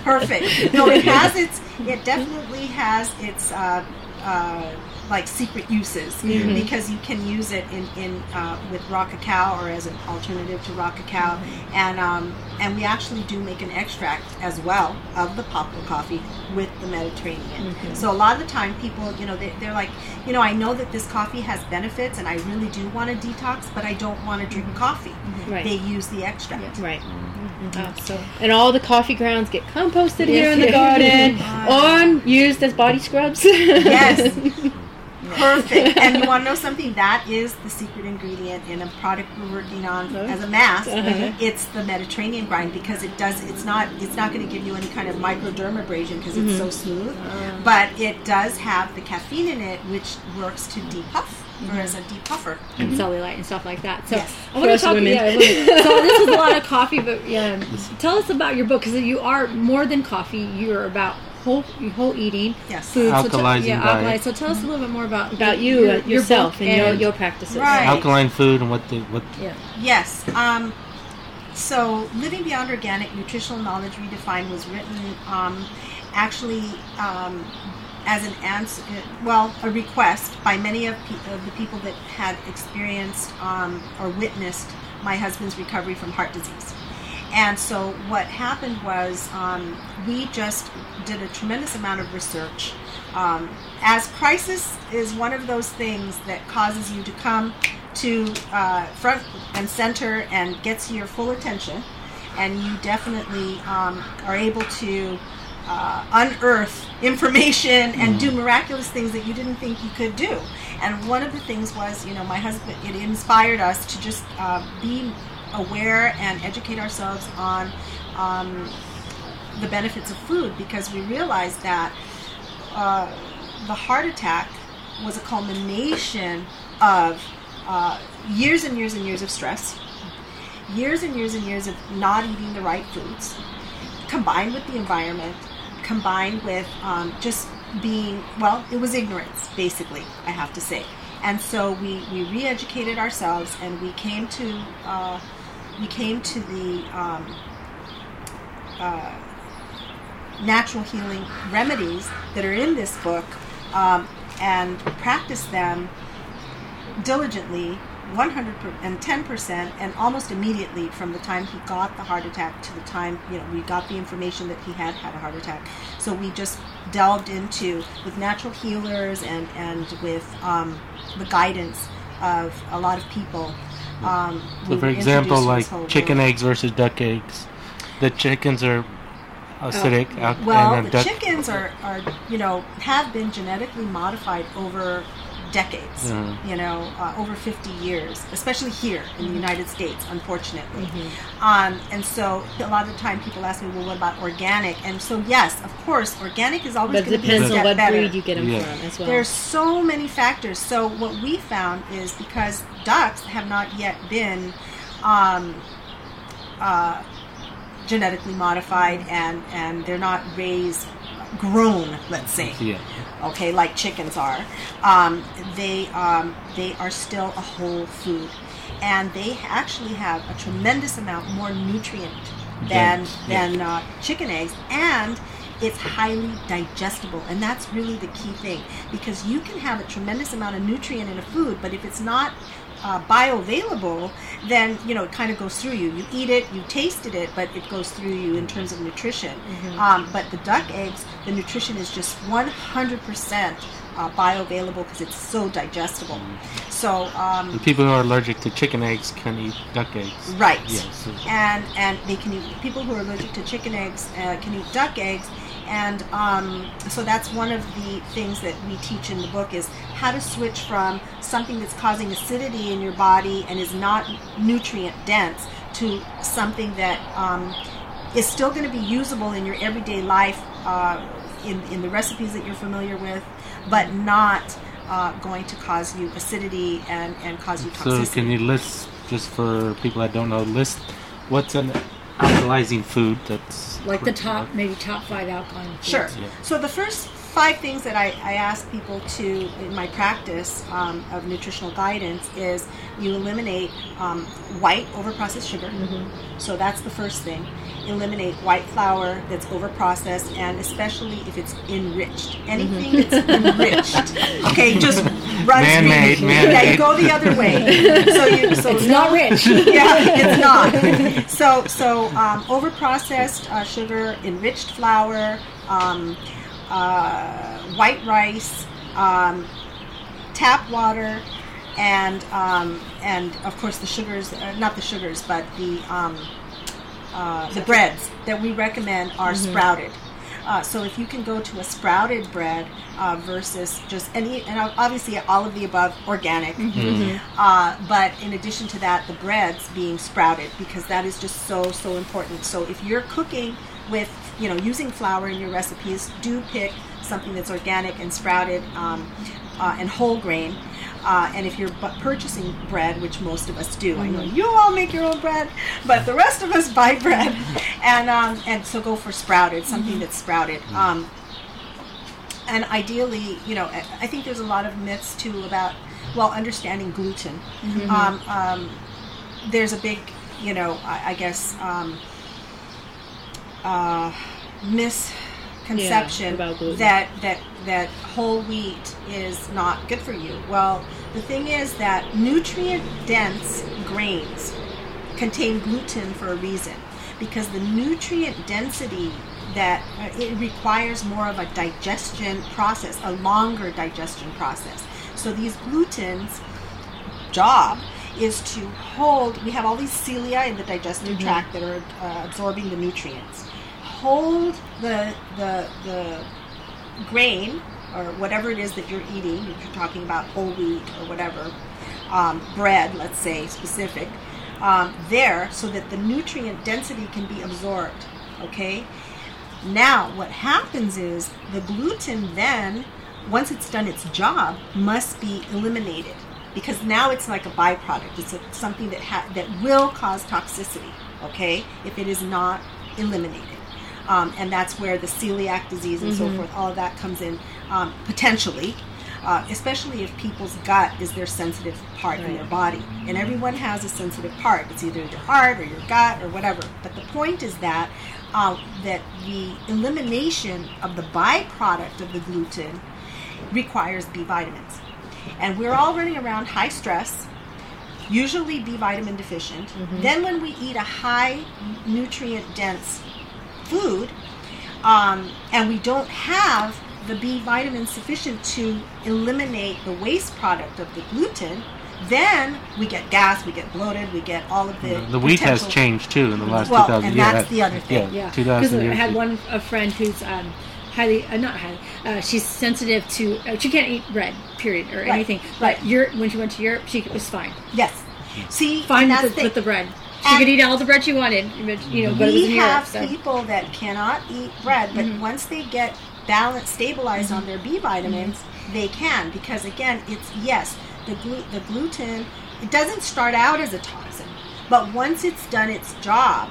Perfect. No, it has its. It definitely has its. Uh, uh, like secret uses
Mm-hmm.
because you can use it in, in uh, with raw cacao or as an alternative to raw cacao
Mm-hmm.
and um, and we actually do make an extract as well of the poplar coffee with the Mediterranean
Mm-hmm.
so a lot of the time people you know they, they're like you know I know that this coffee has benefits and I really do want to detox but I don't want to drink coffee
Mm-hmm. Right.
they use the extract
right.
Oh, so
And all the coffee grounds get composted here in the
yeah. [laughs]
garden or used as body scrubs.
yes [laughs] Perfect. [laughs] and you want to know something? That is the secret ingredient in a product we're working on uh-huh. as a mask.
Uh-huh.
It's the Mediterranean grind because it does. It's not. It's not going to give you any kind of microdermabrasion because it's so mm-hmm. smooth. Oh. But it does have the caffeine in it, which works to depuff or as a mm-hmm. depuffer.
and mm-hmm. cellulite and stuff like that. So
Yes.
I want to talk.
women.
Yeah, women. [laughs] so this is a lot of coffee, but yeah, tell us about your book because you are more than coffee. You're about whole whole eating,
Yes.
food, so tell-
Alkalizing
yeah,
diet.
alkalize. So tell us a little bit more about
About you,
your,
uh,
your
yourself, and your, your practices.
Right.
Alkaline food and what the what
yeah.
Yes. Um, so, Living Beyond Organic Nutritional Knowledge Redefined was written um, actually um, as an answer, well, a request by many of, pe- of the people that had experienced um, or witnessed my husband's recovery from heart disease. And so, what happened was um, we just did a tremendous amount of research. Um, as crisis is one of those things that causes you to come to uh, front and center and gets your full attention, and you definitely um, are able to uh, unearth information and do miraculous things that you didn't think you could do. And one of the things was, you know, my husband, it inspired us to just uh, be aware and educate ourselves on um, the benefits of food because we realized that uh, the heart attack was a culmination of uh, years and years and years of stress, years and years and years of not eating the right foods, combined with the environment, combined with um, just being, well, it was ignorance, basically, I have to say. And so we, we re educated ourselves and we came to, uh, we came to the, um, uh, natural healing remedies that are in this book um, and practice them diligently 110% and almost immediately from the time he got the heart attack to the time you know we got the information that he had had a heart attack. So we just delved into with natural healers and and with um, the guidance of a lot of people um,
So, for example, like chicken eggs versus duck eggs. The chickens are acidic, al-
Well, the
duck.
chickens are, are, you know, have been genetically modified over decades,
Mhm.
you know, uh, over 50 years, especially here in
Mm-hmm.
the United States, unfortunately. Um, and so a lot of the time people ask me, well, what about organic? And so, yes, of course, organic is always going to be a
depends on
step
what
better.
breed you get them
Yeah.
from as well.
There's so many factors. So what we found is because ducks have not yet been um, uh, genetically modified and and they're not raised grown, let's say.
Yeah.
okay, like chickens are, um, they um, they are still a whole food, and they actually have a tremendous amount more nutrient than
yes.
than uh, chicken eggs, and it's highly digestible, and that's really the key thing. Because you can have a tremendous amount of nutrient in a food, but if it's not uh, bioavailable, then you know it kind of goes through you. You eat it, you tasted it, but it goes through you in terms of nutrition. Um, but the duck eggs, the nutrition is just 100% uh, bioavailable because it's so digestible. So um,
And people who are allergic to chicken eggs can eat duck eggs.
Right.
Yes.
And and they can eat people who are allergic to chicken eggs uh, can eat duck eggs, and um, so that's one of the things that we teach in the book is how to switch from something that's causing acidity in your body and is not nutrient dense to something that um, is still going to be usable in your everyday life uh, in in the recipes that you're familiar with, but not. Uh, going to cause you acidity and, and cause you toxicity.
So can you list, just for people that don't know, list what's an alkalizing food that's
Like the top, maybe top five alkaline foods.
Sure.
Yeah.
So the first five things that I, I ask people to in my practice um, of nutritional guidance is you eliminate um, white overprocessed sugar. So that's the first thing. Eliminate white flour that's overprocessed, and especially if it's enriched. Anything that's enriched, [laughs] okay, just runs
Man-made, man-made.
Yeah, you go the other way. So you, so
It's not rich. [laughs]
yeah, it's not. [laughs] So, so um, overprocessed uh, sugar, enriched flour, um, uh, white rice, um, tap water, and um, and of course the sugars, uh, not the sugars, but the um, uh, the breads that we recommend are sprouted. Uh, so if you can go to a sprouted bread uh, versus just any, and obviously all of the above organic, uh, but in addition to that, the breads being sprouted because that is just so so important. So if you're cooking with you know using flour in your recipes, do pick something that's organic and sprouted um, uh, and whole grain. Uh, and if you're bu- purchasing bread, which most of us do, I know you all make your own bread, but the rest of us [laughs] buy bread, [laughs] and um, and so go for sprouted, something that's sprouted. Um, and ideally, you know, I think there's a lot of myths too about well understanding gluten. Um, um, there's a big, you know, I, I guess um, uh, misconception
Yeah,
that that that whole wheat is not good for you. Well, the thing is that nutrient dense grains contain gluten for a reason because the nutrient density that uh, it requires more of a digestion process, a longer digestion process. So these glutens job is to hold we have all these cilia in the digestive tract that are uh, absorbing the nutrients hold the the the grain or whatever it is that you're eating if you're talking about whole wheat or whatever um, bread let's say specific um, there so that the nutrient density can be absorbed okay? Now what happens is the gluten then once it's done its job must be eliminated because now it's like a byproduct. It's a, something that ha- that will cause toxicity okay if it is not eliminated um, and that's where the celiac disease and so forth all of that comes in um, potentially uh, especially if people's gut is their sensitive part in their body. And everyone has a sensitive part. It's either your heart or your gut or whatever. But the point is that uh, that the elimination of the byproduct of the gluten requires B vitamins. And we're all running around high stress, usually B vitamin deficient. Then, when we eat a high nutrient dense food um, and we don't have the B vitamin sufficient to eliminate the waste product of the gluten, then we get gas, we get bloated, we get all of the
The wheat has changed too in the last
Well,
2000
and that's
that-
the other thing.
Yeah,
Yeah,
2000
because I had one a friend who's um, highly uh, not highly. Uh, she's sensitive to. Uh, she can't eat bread, period, or
Right,
anything.
right.
But Europe, when she went to Europe, she was fine.
Yes. See,
Fine with, the,
the-
with the bread. She could eat all the bread she wanted, you know, but it was in
we
Europe.
have
So.
people that cannot eat bread, but
Mm-hmm.
once they get balanced, stabilized on their B vitamins,
Mm-hmm.
they can because again, it's yes, the glu- the gluten. It doesn't start out as a toxin, but once it's done its job,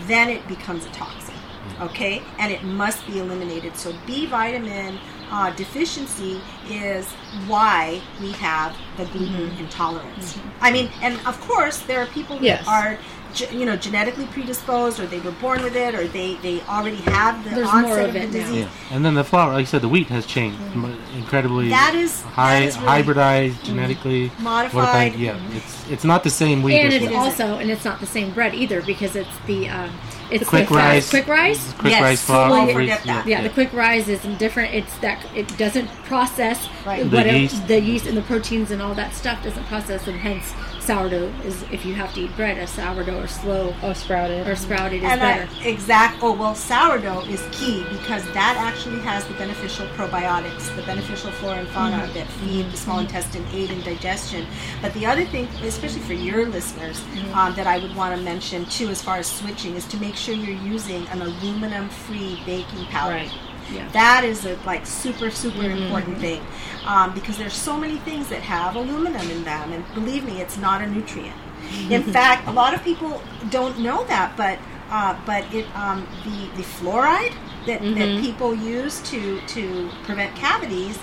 then it becomes a toxin. Okay, and it must be eliminated. So B vitamin uh, deficiency is why we have the gluten
Mm-hmm.
intolerance. I mean, and of course, there are people that
Yes.
are ge- you know genetically predisposed or they were born with it or they they already have the
There's
onset
more
of,
of
the
it now.
disease
Yeah, and then the flour, like you said, the wheat has changed m- incredibly.
That is-
high,
that is really-
hybridized, genetically
Modified.
Yeah, it's it's not the same wheat.
and
as
it's
what-
also and it's not the same bread either because it's the um, it's
quick
the
rise.
quick rise.
quick
Yes,
rice
so
flour.
don't forget that.
Yeah, the quick rise is different. It's that it doesn't process
Right.
The
whatever
yeast.
the yeast and the proteins and all that stuff doesn't process, and hence sourdough is if you have to eat bread, a sourdough or slow
or sprouted.
or sprouted is
and
better.
I, exact oh well sourdough is key because that actually has the beneficial probiotics the beneficial flora and fauna
Mm-hmm.
that feed the small intestine aid in digestion but the other thing especially for your listeners
Mm-hmm.
um, that i would want to mention too as far as switching is to make sure you're using an aluminum free baking powder
Right.
Yeah.
that is a like super super
Mm-hmm.
important thing um, because there's so many things that have aluminum in them and believe me it's not a nutrient in [laughs] fact a lot of people don't know that but uh, but it um, the the fluoride that,
Mm-hmm.
that people use to to prevent cavities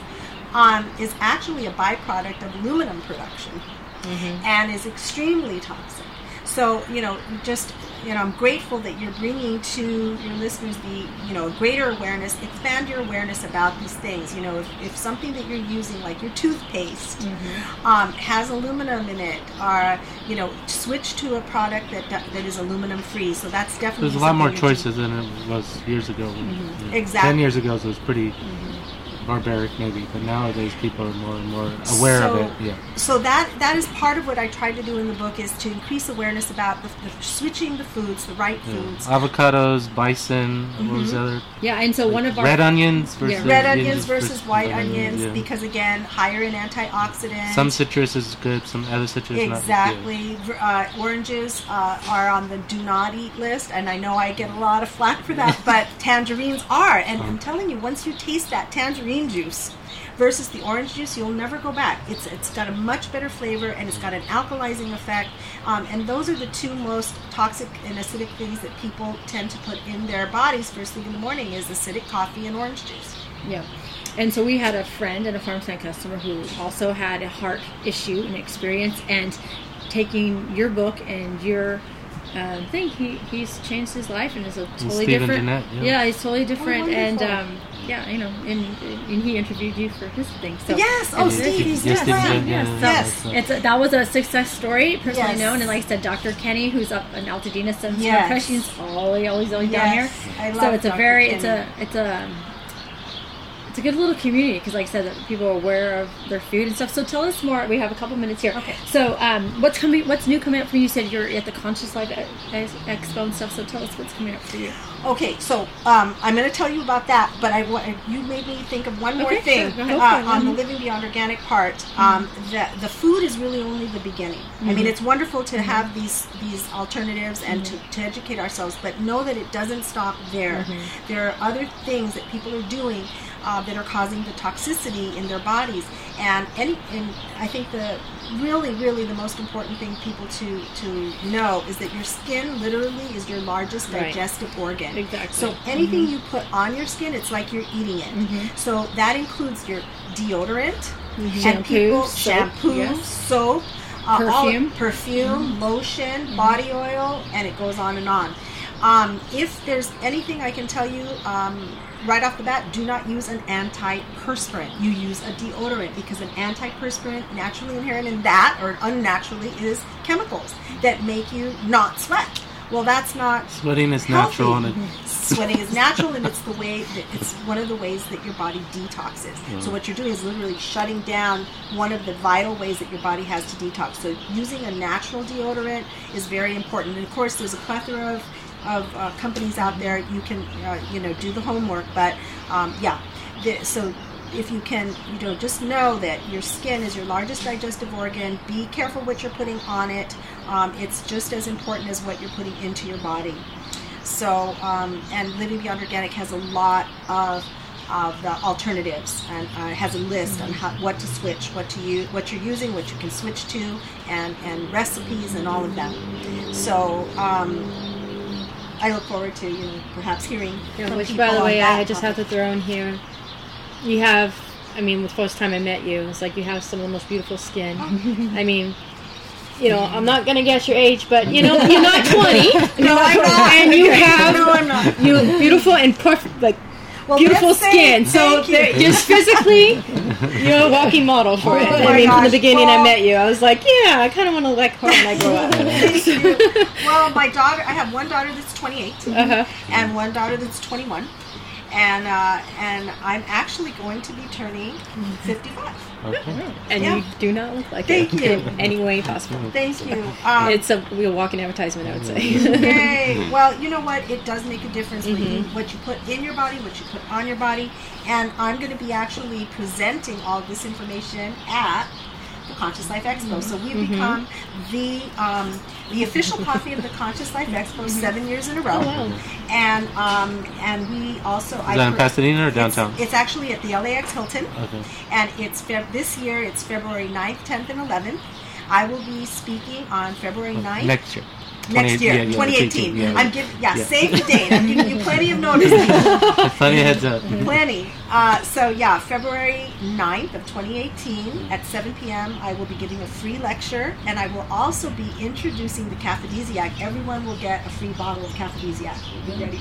um, is actually a byproduct of aluminum production
Mm-hmm.
and is extremely toxic. So you know, just you know, I'm grateful that you're bringing to your listeners the you know greater awareness, expand your awareness about these things. You know, if, if something that you're using, like your toothpaste,
Mm-hmm.
um, has aluminum in it, or you know, switch to a product that that is aluminum free. So that's definitely
There's a lot more
something that
choices than it was years ago. when- yeah.
Exactly.
Ten years ago, so it was pretty barbaric maybe, but nowadays people are more and more aware
So-
of it. Yeah.
so that that is part of what I tried to do in the book is to increase awareness about the, the switching the foods, the right
yeah.
foods.
Avocados, bison, what was the other?
Yeah, and so one of our
Red onions versus
Red
ginger
onions versus white
onion,
onions
yeah.
because again, higher in antioxidants.
some citrus is good, some other citrus not.
Exactly. Uh, oranges uh, are on the do not eat list, and I know I get a lot of flack for that, [laughs] but tangerines are. And I'm telling you, once you taste that tangerine juice versus the orange juice, you'll never go back. It's it's got a much better flavor, and it's got an alkalizing effect. Um, and those are the two most toxic and acidic things that people tend to put in their bodies first thing in the morning is acidic coffee and orange juice.
Yeah. And so we had a friend and a farmstand customer who also had a heart issue and experience, and taking your book and your um, thing, he, he's changed his life and is a totally
Stephen
different.
Jeanette, yeah.
he's totally different, and um, yeah, you know, and, and he interviewed you for his thing. So
Yes. Oh,
Yeah,
Steve, he's
yes,
different.
Stephen, yeah,
Yes, so
Yes.
uh,
it's a, that was a success story, personally
Yes.
known, and like I said, Dr. Kenny, who's up in Altadena, sends
Yes.
her questions always, always, always down here.
Yes, I
so
love
it's a
Dr.
very, it's a, it's a, it's a good little community because, like I said, that people are aware of their food and stuff. So tell us more. We have a couple minutes here.
Okay.
So um, what's coming? What's new coming up for you? You said you're at the Conscious Life Ex- Expo and stuff. So tell us what's coming up for you.
Okay, so um, I'm going to tell you about that, but I you made me think of one more
Okay,
thing
sure,
uh, on the living beyond organic part. Um, the the food is really only the beginning. I mean, it's wonderful to have these these alternatives and to, to educate ourselves, but know that it doesn't stop there. There are other things that people are doing. Uh, that are causing the toxicity in their bodies, and any, and I think the really, really the most important thing people to to know is that your skin literally is your largest
Right.
digestive organ.
Exactly.
So anything you put on your skin, it's like you're eating it. So that includes your deodorant, and
Shampoo,
people
soap,
shampoo,
yes.
soap, uh, all-
Perfume.
perfume, lotion, body oil, and it goes on and on. Um, if there's anything I can tell you um, right off the bat, do not use an antiperspirant. You use a deodorant because an antiperspirant, naturally inherent in that or unnaturally, is chemicals that make you not sweat. Well, that's not
Sweating is
healthy.
natural and [laughs]
Sweating is natural, and it's the way that it's one of the ways that your body detoxes. So what you're doing is literally shutting down one of the vital ways that your body has to detox. So using a natural deodorant is very important. And of course, there's a plethora of of uh, companies out there. You can uh, you know do the homework, but um, yeah. The, so if you can, you know, just know that your skin is your largest digestive organ. Be careful what you're putting on it. Um, it's just as important as what you're putting into your body. So, um, and Living Beyond Organic has a lot of of the alternatives and uh, has a list on how, what to switch, what to use, what you're using, what you can switch to, and and recipes and all of that. So. Um, I look forward to you know perhaps hearing
Yeah,
from
which, by the way, I just have to throw in here. You have, I mean, the first time I met you, it's like you have some of the most beautiful skin.
Oh.
I mean, you know, I'm not gonna guess your age, but you know, you're not [laughs] 20.
No, I'm not.
And you [laughs] have
No, I'm not.
you beautiful and perfect, like
Well,
beautiful skin. So
you.
just physically, you're a walking model for
Oh
it. I mean, from the
gosh.
beginning, I met you. I was like, yeah, I kind of want to like her when I grow up.
Well, my daughter, I have one daughter that's 28
Uh-huh.
and one daughter that's 21. And uh, and I'm actually going to be turning 55.
okay.
And
Yeah.
you do not look like
Thank
it
you.
in any way possible.
Thank you. Um,
It's a real walking advertisement, I would say.
Yay. Well, you know what? It does make a difference
Mm-hmm.
what you put in your body, what you put on your body. And I'm going to be actually presenting all this information at the Conscious Life Expo. So we've
Mm-hmm.
become the um, the official coffee of the Conscious Life Expo seven years in a row.
Mm-hmm. Oh, wow.
And um, and we also
Is that in Pasadena or downtown?
It's, it's actually at the LAX Hilton
Okay.
and it's Feb- this year it's February 9th, 10th, and 11th. I will be speaking on February 9th.
Next year.
Next year,
yeah, yeah,
2018.
yeah.
I'm giving, yeah, save the date. I'm giving you plenty of notice. [laughs]
Plenty of heads up. [laughs]
plenty. Uh, so yeah, February 9th of 2018 at 7 p.m. I will be giving a free lecture, and I will also be introducing the caphrodisiac. Everyone will get a free bottle of caphrodisiac. Ready.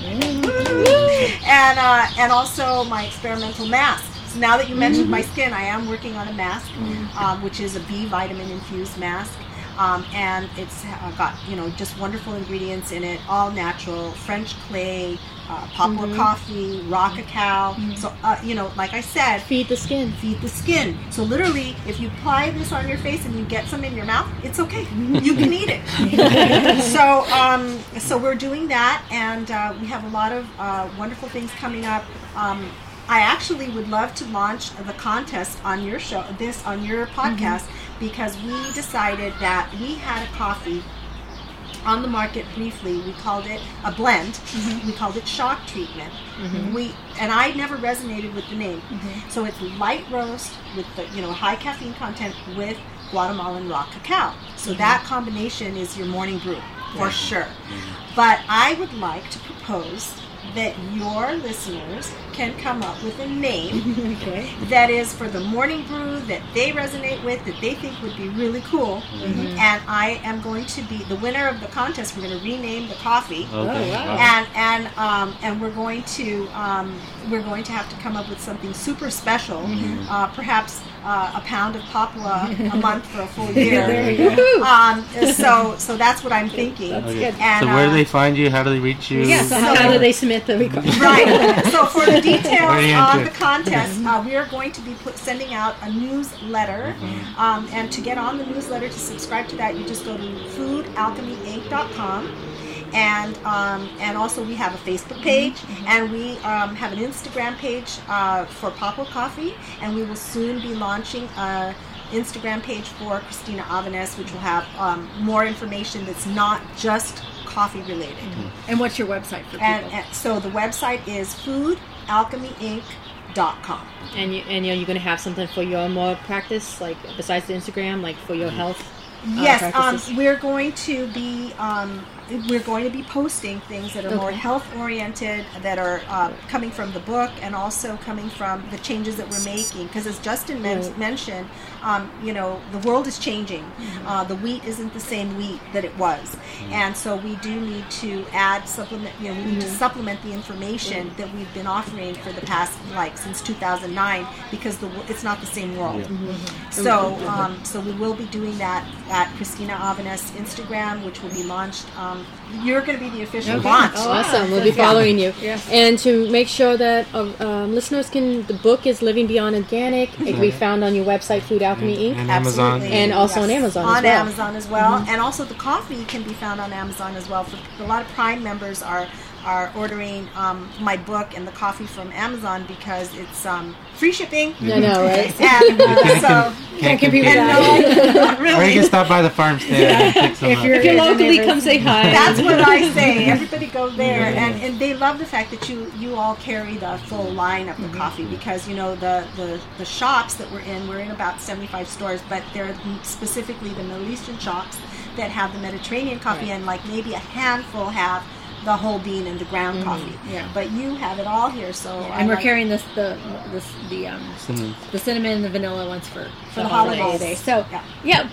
and uh, and also my experimental mask. So now that you mentioned my skin, I am working on a mask, um, which is a B vitamin infused mask. Um, and it's uh, got you know just wonderful ingredients in it, all natural, French clay, uh, Poplar Coffee, Raw Cacao. So, uh, you know, like I said,
Feed the skin.
feed the skin. So literally, if you apply this on your face and you get some in your mouth, it's okay. You can eat it. [laughs] so, um, so we're doing that, and uh, we have a lot of uh, wonderful things coming up. Um, I actually would love to launch the contest on your show, this on your mm-hmm. podcast, because we decided that we had a coffee on the market briefly. We called it a blend. Mm-hmm. We called it shock treatment. Mm-hmm. We and I never resonated with the name. So it's light roast with the you know high caffeine content with Guatemalan raw cacao. So that combination is your morning brew for sure. But I would like to propose that your listeners can come up with a name [laughs]
Okay.
that is for the morning brew that they resonate with that they think would be really cool and i am going to be the winner of the contest we're going to rename the coffee
Okay.
Oh, wow.
and and um, and we're going to um, we're going to have to come up with something super special uh, perhaps uh, a pound of poplar a [laughs] month for a full year
There you go. [laughs]
um, so so that's what i'm thinking
Okay.
And,
so where do
uh,
they find you? How do they reach you?
Yeah. So how,
So-
how do they submit the request?
Right. So for the details
Very
on the contest, uh, we are going to be put, sending out a newsletter.
Mm-hmm.
Um, and to get on the newsletter, to subscribe to that, you just go to foodalchemyinc.com. And um, and also we have a Facebook page,
Mm-hmm.
and we um, have an Instagram page uh, for Poplar Coffee, and we will soon be launching a Instagram page for Christina Avanes, which will have um, more information that's not just coffee related.
And what's your website for people?
And, and so the website is foodalchemyinc.com.
And you and you know, you're gonna have something for your more practice, like besides the Instagram, like for your health. uh,
Yes, um, we're going to be um, we're going to be posting things that are more health oriented, that are uh, coming from the book, and also coming from the changes that we're making. Because as Justin men- mentioned, um, you know, the world is changing.
Mm-hmm.
Uh, the wheat isn't the same wheat that it was, and so we do need to add supplement. You know, we need to
Mm-hmm.
supplement the information that we've been offering for the past like since 2009 because the wo- it's not the same world.
Mm-hmm.
So, um, so we will be doing that at Christina Avanes Instagram, which will be launched. You're going to be the official
Okay.
launch.
Oh, wow.
Awesome. We'll be following you.
Yeah.
And to make sure that uh, um, listeners can, the book is Living Beyond Organic. It can be found on your website, Food Alchemy Inc.
And Amazon.
And also on Amazon as
On
well.
Amazon as well, and also the coffee can be found on Amazon as well. For a lot of Prime members are are ordering um, my book and the coffee from Amazon because it's um, free shipping.
I know, right? [laughs]
And uh, so,
Can't
compete with
compete.
and
that.
no, [laughs] not
Or you can stop by the farm stand and pick some
If
up.
you're-
If you're locally, come say hi. [laughs]
That's what I say. Everybody go there, and, and they love the fact that you you all carry the full line of the coffee because you know the, the the shops that we're in. We're in about seventy five stores, but they're specifically the Middle Eastern shops that have the Mediterranean coffee, and like maybe a handful have the whole bean and the ground coffee.
Yeah.
But you have it all here, so I
and we're
like-
carrying this the this the um
Cinnamon.
the cinnamon and the vanilla ones for
For the holidays.
So
Yeah.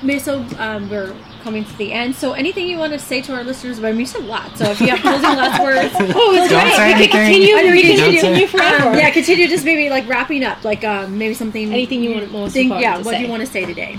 yeah, so um, we're coming to the end. So anything you want to say to our listeners? I mean, you said a lot. So if you have [laughs] closing last words,
Oh, it's
Don't
great.
say
We can continue.
I
We
we
can
can
continue forever.
um, yeah, continue. Just maybe like wrapping up, like um, maybe something
Anything you want most
think, yeah,
to
what
say.
you want to say today?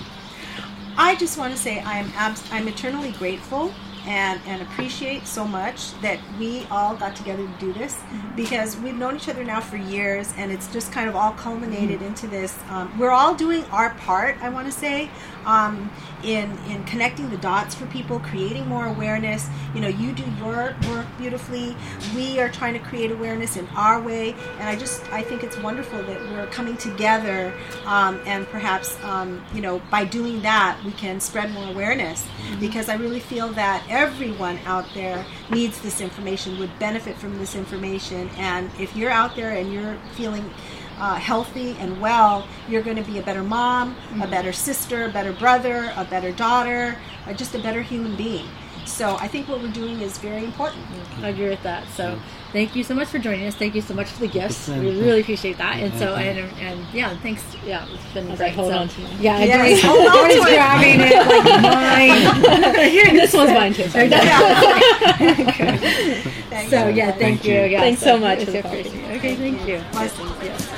I just want to say I am abs- I'm eternally grateful and and appreciate so much that we all got together to do this because we've known each other now for years and it's just kind of all culminated into this. Um, we're all doing our part. I want to say um, in in connecting the dots for people, creating more awareness. You know, you do your work beautifully. We are trying to create awareness in our way, and I just I think it's wonderful that we're coming together, um, and perhaps um, you know by doing that we can spread more awareness because I really feel that everyone out there needs this information, would benefit from this information, and if you're out there and you're feeling uh, healthy and well, you're going to be a better mom, a better sister, a better brother, a better daughter, uh, just a better human being. So I think what we're doing is very important.
I agree with that. So thank you so much for joining us. Thank you so much for the gifts. We really appreciate that. And so and and yeah, thanks. Yeah, it's been
As I hold
So-
on to mine.
Yeah, I
Yes,
agree.
hold on to it.
grabbing it like [laughs] mine. Here,
this one's mine too. [laughs] [laughs]
Thank
So yeah, thank,
Thank
you.
you.
Yeah,
Thanks so much for the
appreciated.
coffee.
Okay, thank you.
Blessings.
Yes.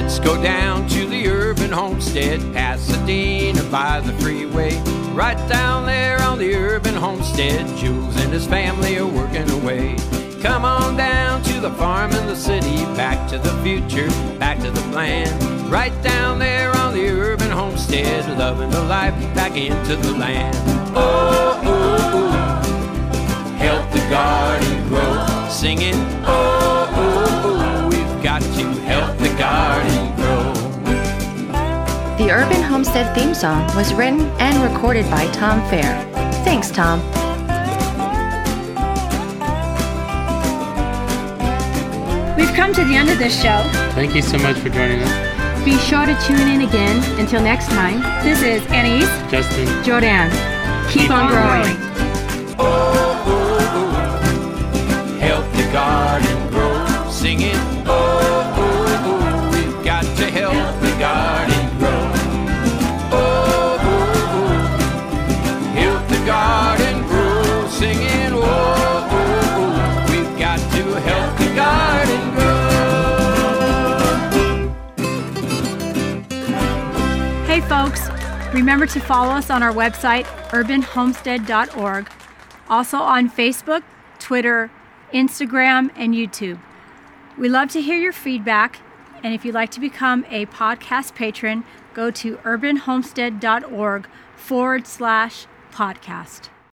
Let's go down to the urban homestead, Pasadena by the freeway. Right down there on the urban homestead, Jules and his family are working away. Come on down to the farm in the city, back to the future, back to the plan. Right down there on the urban homestead, loving the life back into the land. Oh, oh, help the garden grow, singing. Oh, help the garden grow.
The Urban Homestead theme song was written and recorded by Tom Fair. Thanks, Tom.
We've come to the end of this show.
Thank you so much for joining us,
Be sure to tune in again. Until next time,
This is Anais.
Justin.
Jordanne. Keep,
Keep
on
on
growing.
Oh, oh, oh, help the garden grow. Singing, oh, oh, oh,
remember to follow us on our website, urbanhomestead.org, also on Facebook, Twitter, Instagram, and YouTube. We love to hear your feedback, and if you'd like to become a podcast patron, go to urbanhomestead.org forward slash podcast.